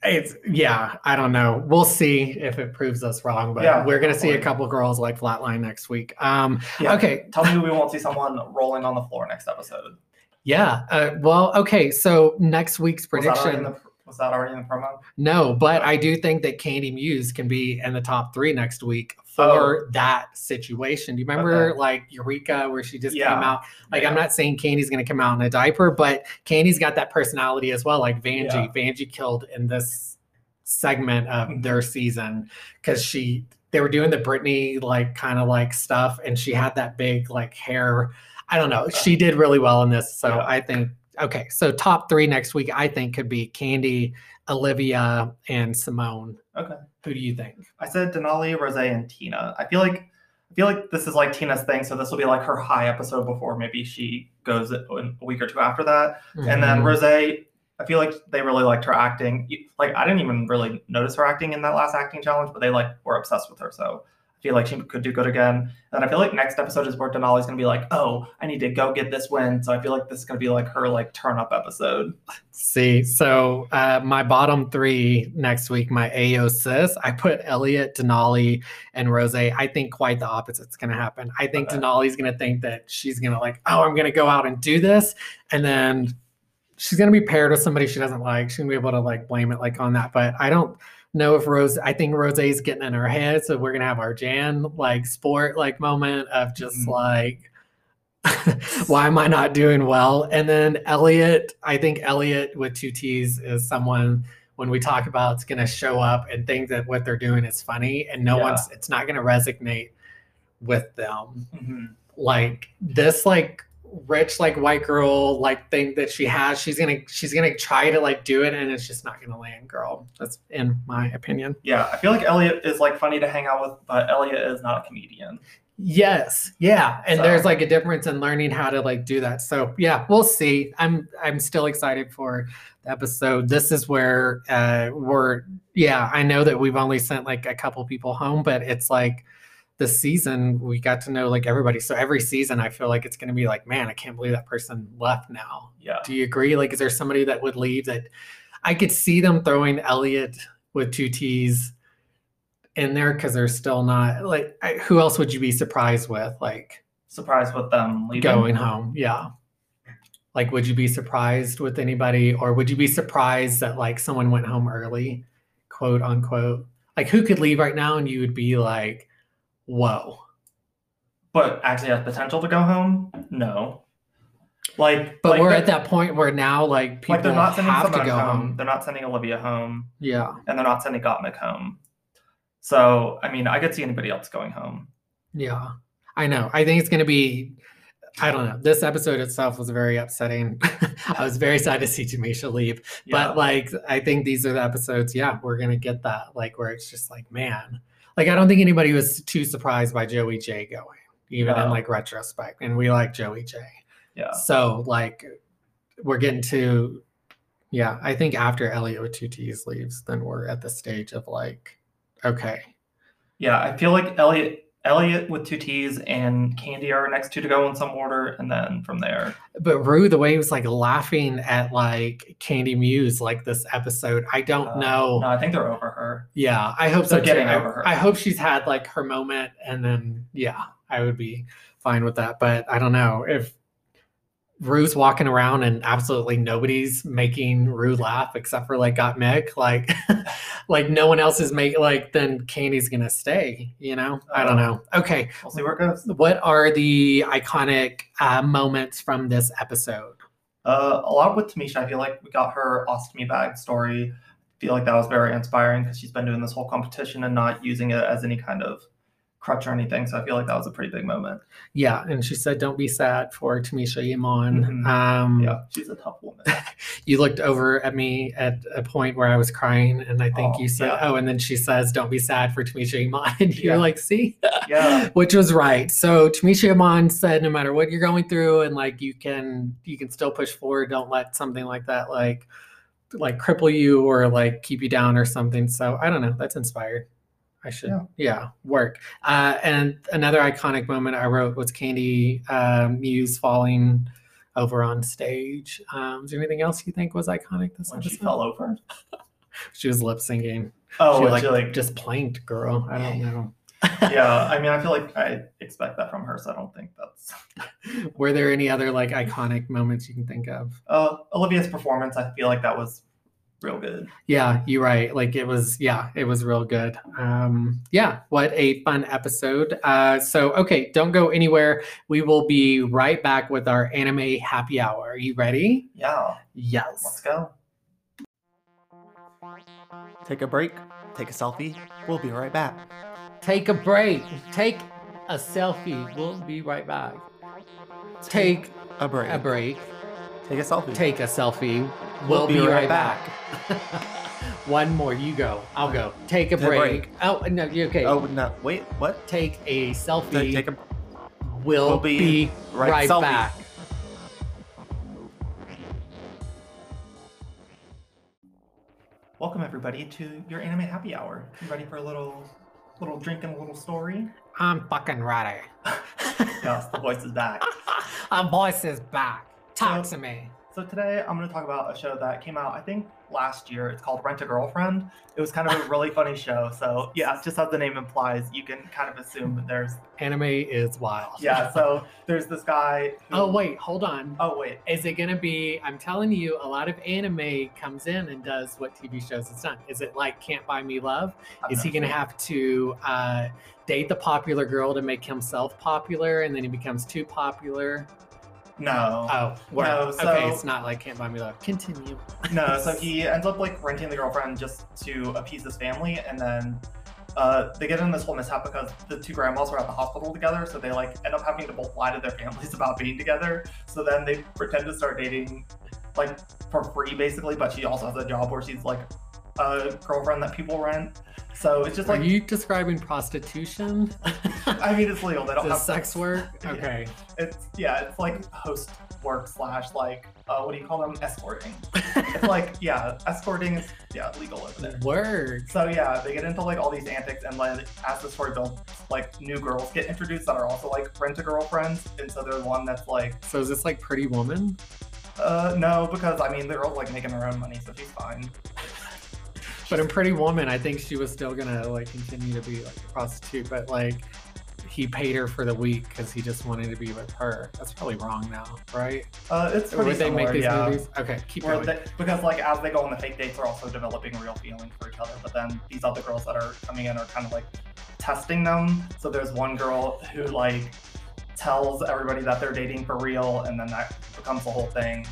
it's yeah, I don't know. We'll see if it proves us wrong, but Yeah, we're gonna see a couple girls like flatline next week. Um, Yeah. okay, Tell me we won't see someone rolling on the floor next episode. yeah. Uh, well, okay. So next week's Was that, already prediction. was that already in the promo? No, but I do think that Kandy Muse can be in the top three next week for that situation. Do you remember Oh. Okay. like Eureka where she just Yeah. came out? Like, I'm not saying Kandy's to come out in a diaper, but Kandy's got that personality as well. Like Vanjie, Yeah. Vanjie killed in this segment of Mhm. their season because she they were doing the Britney like kind of like stuff, and she had that big like hair. I don't know. She did really well in this, so Yeah. I think okay. So top three next week, I think could be Kandy, Olivia, and Symone. Okay. Who do you think? I said Denali, Rose, and Tina. I feel like I feel like this is like Tina's thing, so this will be like her high episode before maybe she goes a week or two after that. And then Mhm. Rose, I feel like they really liked her acting. Like I didn't even really notice her acting in that last acting challenge, but they like were obsessed with her. So feel like she could do good again. And I feel like next episode is where Denali's gonna be like, "Oh, I need to go get this win." So I feel like this is gonna be like her like turn up episode. See, so uh, my bottom three next week, my AO sis, I put Elliott, Denali, and Rose. I think quite the opposite's going to happen. I think Okay. Denali's going to think that she's going to like, oh, I'm going to go out and do this, and then she's going to be paired with somebody she doesn't like. She's going to be able to like blame it like on that. But I don't know if Rose. I think Rose is getting in her head, so we're going to have our Jan like sport like moment of just Mhm. like. why am I not doing well? And then Elliott, I think Elliott with two T's is someone when we talk about it's going to show up and think that what they're doing is funny and no Yeah. one's it's not going to resonate with them. Mhm. Like this like rich like white girl like thing that she has. She's gonna she's gonna try to like do it, and it's just not gonna land, girl. That's in my opinion. Yeah, I feel like Elliott is like funny to hang out with, but Elliott is not a comedian. Yes, yeah, and So- there's like a difference in learning how to like do that. So yeah, we'll see. I'm I'm still excited for the episode. This is where uh we're yeah. I know that we've only sent like a couple people home, but it's like the season we got to know like everybody. So every season, I feel like it's going to be like, man, I can't believe that person left now. Yeah. Do you agree? Like, is there somebody that would leave that I could see them throwing Elliott with two T's in there because they're still not like, I, who else would you be surprised with? Like Surprised with them leaving. going home. Yeah. Like, would you be surprised with anybody or would you be surprised that like someone went home early, quote unquote? Like, who could leave right now and you would be like, whoa. But actually has potential to go home? No. Like, But like we're at that point where now like people like they're not sending have to go home. home. They're not sending Olivia home, Yeah. and they're not sending Gottmik home. So, I mean, I could see anybody else going home. Yeah, I know. I think it's going to be. I don't know. This episode itself was very upsetting. I was very sad to see Tamisha leave, Yeah. but like, I think these are the episodes. Yeah, we're gonna get that. Like, where it's just like, man, like I don't think anybody was too surprised by Joey Jay going, even in like retrospect. And we like Joey Jay. yeah. So like, we're getting to. Yeah, I think after Elliott with two T's leaves, then we're at the stage of like, okay, Yeah, I feel like Elliott Elliott with two T's and Kandy are next two to go in some order, and then from there. But Ru, the way he was like laughing at like Kandy Muse, like this episode, I don't uh, know. No, I think they're over her. Yeah, I hope so They're too. getting I, over her. I hope she's had like her moment, and then yeah, I would be fine with that. But I don't know if Ru's walking around and absolutely nobody's making Ru laugh except for like Gottmik, like like no one else is making like then Kandy's gonna stay. You know, I don't Uh, know. Okay, We'll see where it goes. what are the iconic uh, moments from this episode? Uh, a lot with Tamisha, I feel like we got her ostomy bag story. I feel like that was very inspiring because she's been doing this whole competition and not using it as any kind of crutch or anything. So I feel like that was a pretty big moment. Yeah, and she said, "Don't be sad for Tamisha Iman." Mhm. Um, Yeah, she's a tough woman. You looked over at me at a point where I was crying, and I think Oh, you said, yeah. "Oh," and then she says, "Don't be sad for Tamisha Iman." And you're Yeah. like, "See," Yeah, which was right. So Tamisha Iman said, "No matter what you're going through, and like you can, you can still push forward. Don't let something like that like." like cripple you or like keep you down or something so i don't know that's inspired i should yeah, Yeah. work uh and another iconic moment i wrote was Kandy um muse falling over on stage um is there anything else you think was iconic this when she fell over. she was lip syncing Oh, she when like, she like just planked girl i don't know yeah. I mean, I feel like I expect that from her, so I don't think that's. were there any other like iconic moments you can think of Uh, Olivia's performance, I feel like that was real good. Yeah, you're right. Like it was, yeah, it was real good. Um, yeah, what a fun episode. Uh, so, okay, don't go anywhere. We will be right back with our anime happy hour. Are you ready? Yeah, Yes. let's go. Take a break, take a selfie. We'll be right back. Take a break. Take a selfie. We'll be right back. Take a break. a break. Take a selfie. Take a selfie. We'll, be, right back. One more. You go. I'll go. Take a Take break. break. Oh no. you Okay. Oh no! Wait. What? Take a selfie. Take, take a We'll, We'll be, be right, right selfie. back. Welcome everybody to your anime happy hour. You ready for a little, little drink and a little story? I'm fucking ready. yes, the voice is back. Our voice is back. Talk So- to me. So today I'm going to talk about a show that came out, I think, last year. It's called Rent a Girlfriend. It was kind of a really funny show. So yeah, just as the name implies, you can kind of assume that there's Anime is wild. yeah. So there's this guy. Who, Oh wait, hold on. Oh wait. Is it gonna be? I'm telling you, a lot of anime comes in and does what TV shows has done. Is it like Can't Buy Me Love? Is he gonna seen have to uh, date the popular girl to make himself popular, and then he becomes too popular? No. Oh, word. No, okay, it's not like Can't Buy Me Love. Continue. No, so he ends up like renting the girlfriend just to appease his family, and then uh, they get in this whole mishap because the two grandmas are at the hospital together, so they like end up having to both lie to their families about being together. So then they pretend to start dating, like for free basically. But she also has a job where she's like a girlfriend that people rent. So it's just Are like you describing prostitution? I mean it's legal. They don't have sex work? Yeah. Okay. It's yeah, it's like host work slash like uh, what do you call them? Escorting. It's like yeah, escorting is yeah legal over there. Work. So yeah, they get into like all these antics, and like as the story builds, like new girls get introduced that are also like rent a girlfriends, and so there's one that's like, So is this like Pretty Woman? uh, no, because I mean they're all like making their own money, so she's fine. But in Pretty Woman, I think she was still gonna like continue to be like a prostitute, but like he paid her for the week because he just wanted to be with her. That's probably wrong now, right? Uh, it's pretty would they similar, make these yeah. movies? Okay, keep going. they, because like as they go on the fake dates, they're also developing real feelings for each other. But then these other girls that are coming in are kind of like testing them. So there's one girl who like tells everybody that they're dating for real, and then that becomes the whole thing.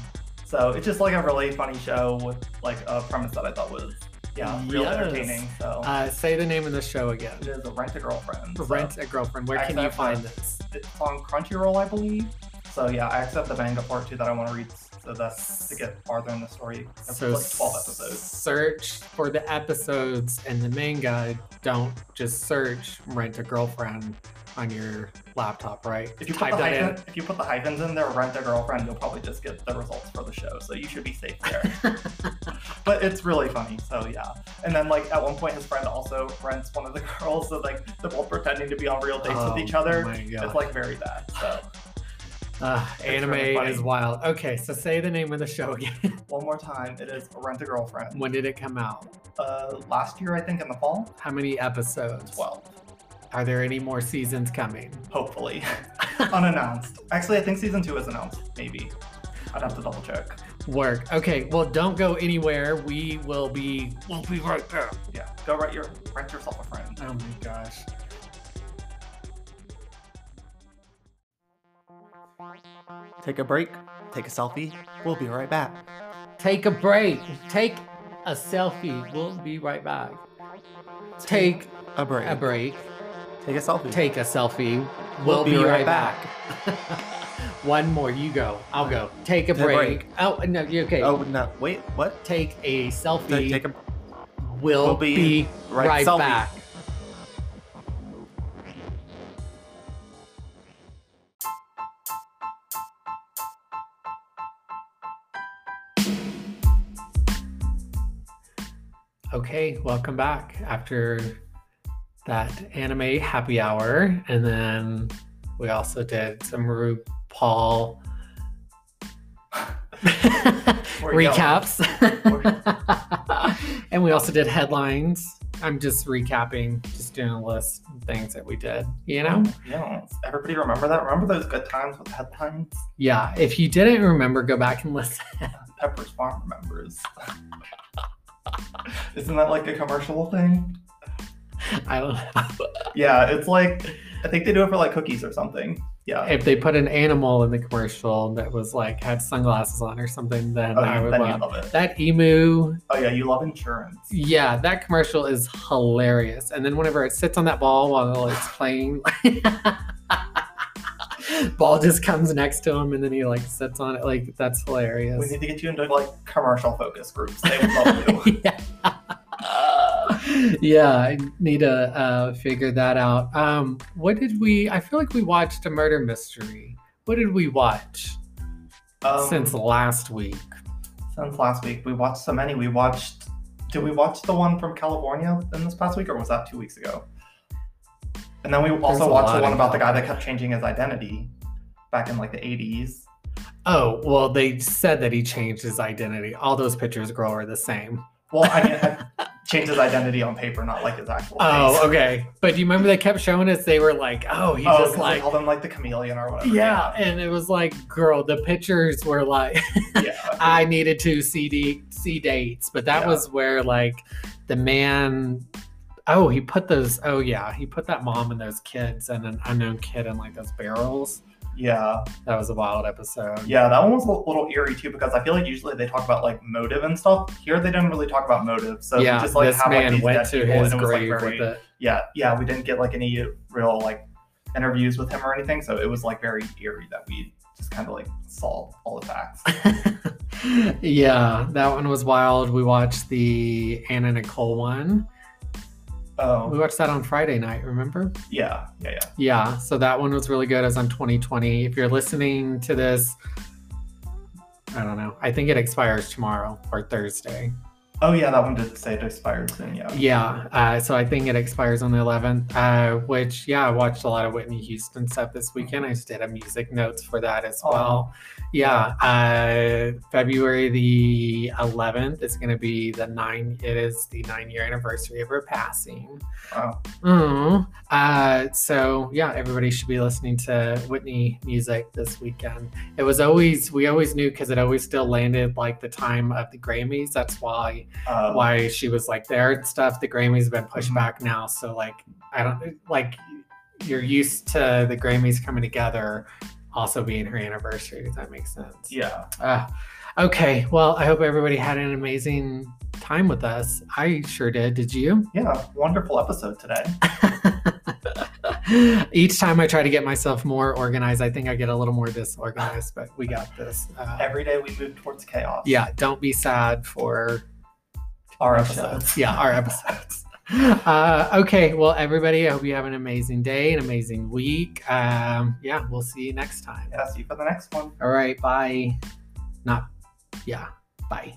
So it's just like a really funny show with like a premise that I thought was yeah real Yes. entertaining. So Uh, say the name of the show again. it is rent a girlfriend. So Rent a Girlfriend. Where can you find this? It's on Crunchyroll, I believe. So yeah, I accept the manga part too that I want to read. So that's to get farther in the story. It's So like 12 episodes. search for the episodes and the manga. Don't just search Rent a Girlfriend on your laptop, right? If you put the that in. hyphen, if you put the hyphens in there, rent a girlfriend, you'll probably just get the results for the show. So you should be safe there. but it's really funny. So yeah. And then like at one point, his friend also rents one of the girls. So like they're both pretending to be on real dates Oh with each other. It's like very bad. So Uh, anime really is wild. Okay, so say the name of the show again. one more time, it is rent a girlfriend. when did it come out? Uh, last year I think in the fall, How many episodes? twelve, Are there any more seasons coming? hopefully, unannounced. Actually, I think season two is announced. Maybe. I'd have to double check. Work. Okay, well, don't go anywhere. We will be. We'll be right there. Yeah, go rent your rent yourself a friend. Oh my gosh. Take a break, take a selfie. We'll be right back. Take a break. Take a selfie. We'll be right back. Take A break. a break. Take a selfie. Take a selfie. We'll, be, right back. One more. You go. I'll go. Take a Take break. break. Oh no. You okay? Oh no! Wait, what? Take a selfie. Take, take a We'll, We'll be, be right, right selfie. back. Okay, welcome back after that anime happy hour. And then we also did some RuPaul Where you going? recaps. and we also did headlines. I'm just recapping, just doing a list of things that we did, you know? Yeah. Everybody remember that? Remember those good times with headlines? Yeah, if you didn't remember, go back and listen. Pepper's Farm remembers. Isn't that like a commercial thing? I don't know. Yeah, it's like I think they do it for like cookies or something. Yeah. If they put an animal in the commercial that was like had sunglasses on or something, then Oh, I would then love love it. that emu. Oh yeah, you love insurance. Yeah, that commercial is hilarious. And then whenever it sits on that ball while it's playing, ball just comes next to him and then he like sits on it. Like that's hilarious. We need to get you into like commercial focus groups. They would love you. yeah. Yeah, I need to uh, figure that out. Um, what did we? I feel like we watched a murder mystery. What did we watch Um, since last week? since last week, we watched so many. We watched. Did we watch the one from California in this past week, or was that two weeks ago? And then we also watched the one about the guy that kept changing his identity back in like the 80s. Oh, well, they said that he changed his identity. All those pictures girl are the same. Well, I mean, I changed his identity on paper, not like his actual Oh, face. okay. But do you remember they kept showing us? They were like, oh, he Oh, just like, called him like the chameleon or whatever. yeah. And it was like, girl, the pictures were like, yeah. I needed to see d- see dates, but that Yeah. was where like the man. Oh, he put those. Oh yeah, he put that mom and those kids and an unknown kid in like those barrels. Yeah, That was a wild episode. yeah, that one was a little eerie too because I feel like usually they talk about like motive and stuff. Here they didn't really talk about motive, so yeah, we just like this have like these went dead to people, his and it was like very with it. yeah, yeah. We didn't get like any real like interviews with him or anything, so it was like very eerie that we just kind of like saw all the facts. yeah, that one was wild. We watched the Anna Nicole one. Oh. We Oh, watched that on Friday night, remember? yeah, yeah, yeah. Yeah, so that one was really good. It was on 2020. If you're listening to this, I don't know. I think it expires tomorrow or Thursday. Oh yeah, that one did say it expired soon. Yeah. Yeah, uh, so I think it expires on the 11th. Uh, which, yeah, I watched a lot of Whitney Houston stuff this weekend. I just did a music notes for that as well. Yeah, uh, February the 11th is going to be the nine. It is the nine year anniversary of her passing. Wow. Mm. Uh, so yeah, everybody should be listening to Whitney music this weekend. It was always we always knew because it always still landed like the time of the Grammys. That's why Uh, why she was like there and stuff. The Grammys have been pushed Mhm. back now, so like I don't like you're used to the Grammys coming together, also being her anniversary. Does that make sense? Yeah. Uh, okay. Well, I hope everybody had an amazing time with us. I sure did. Did you? Yeah. Wonderful episode today. Each time I try to get myself more organized, I think I get a little more disorganized, but we got this. Uh, Every day we move towards chaos. yeah, don't be sad for Our episodes. Yeah, our episodes. Uh, okay, well, everybody, I hope you have an amazing day, an amazing week. Um, yeah, we'll see you next time. Yeah. See you for the next one. All right, bye. Not, yeah, bye.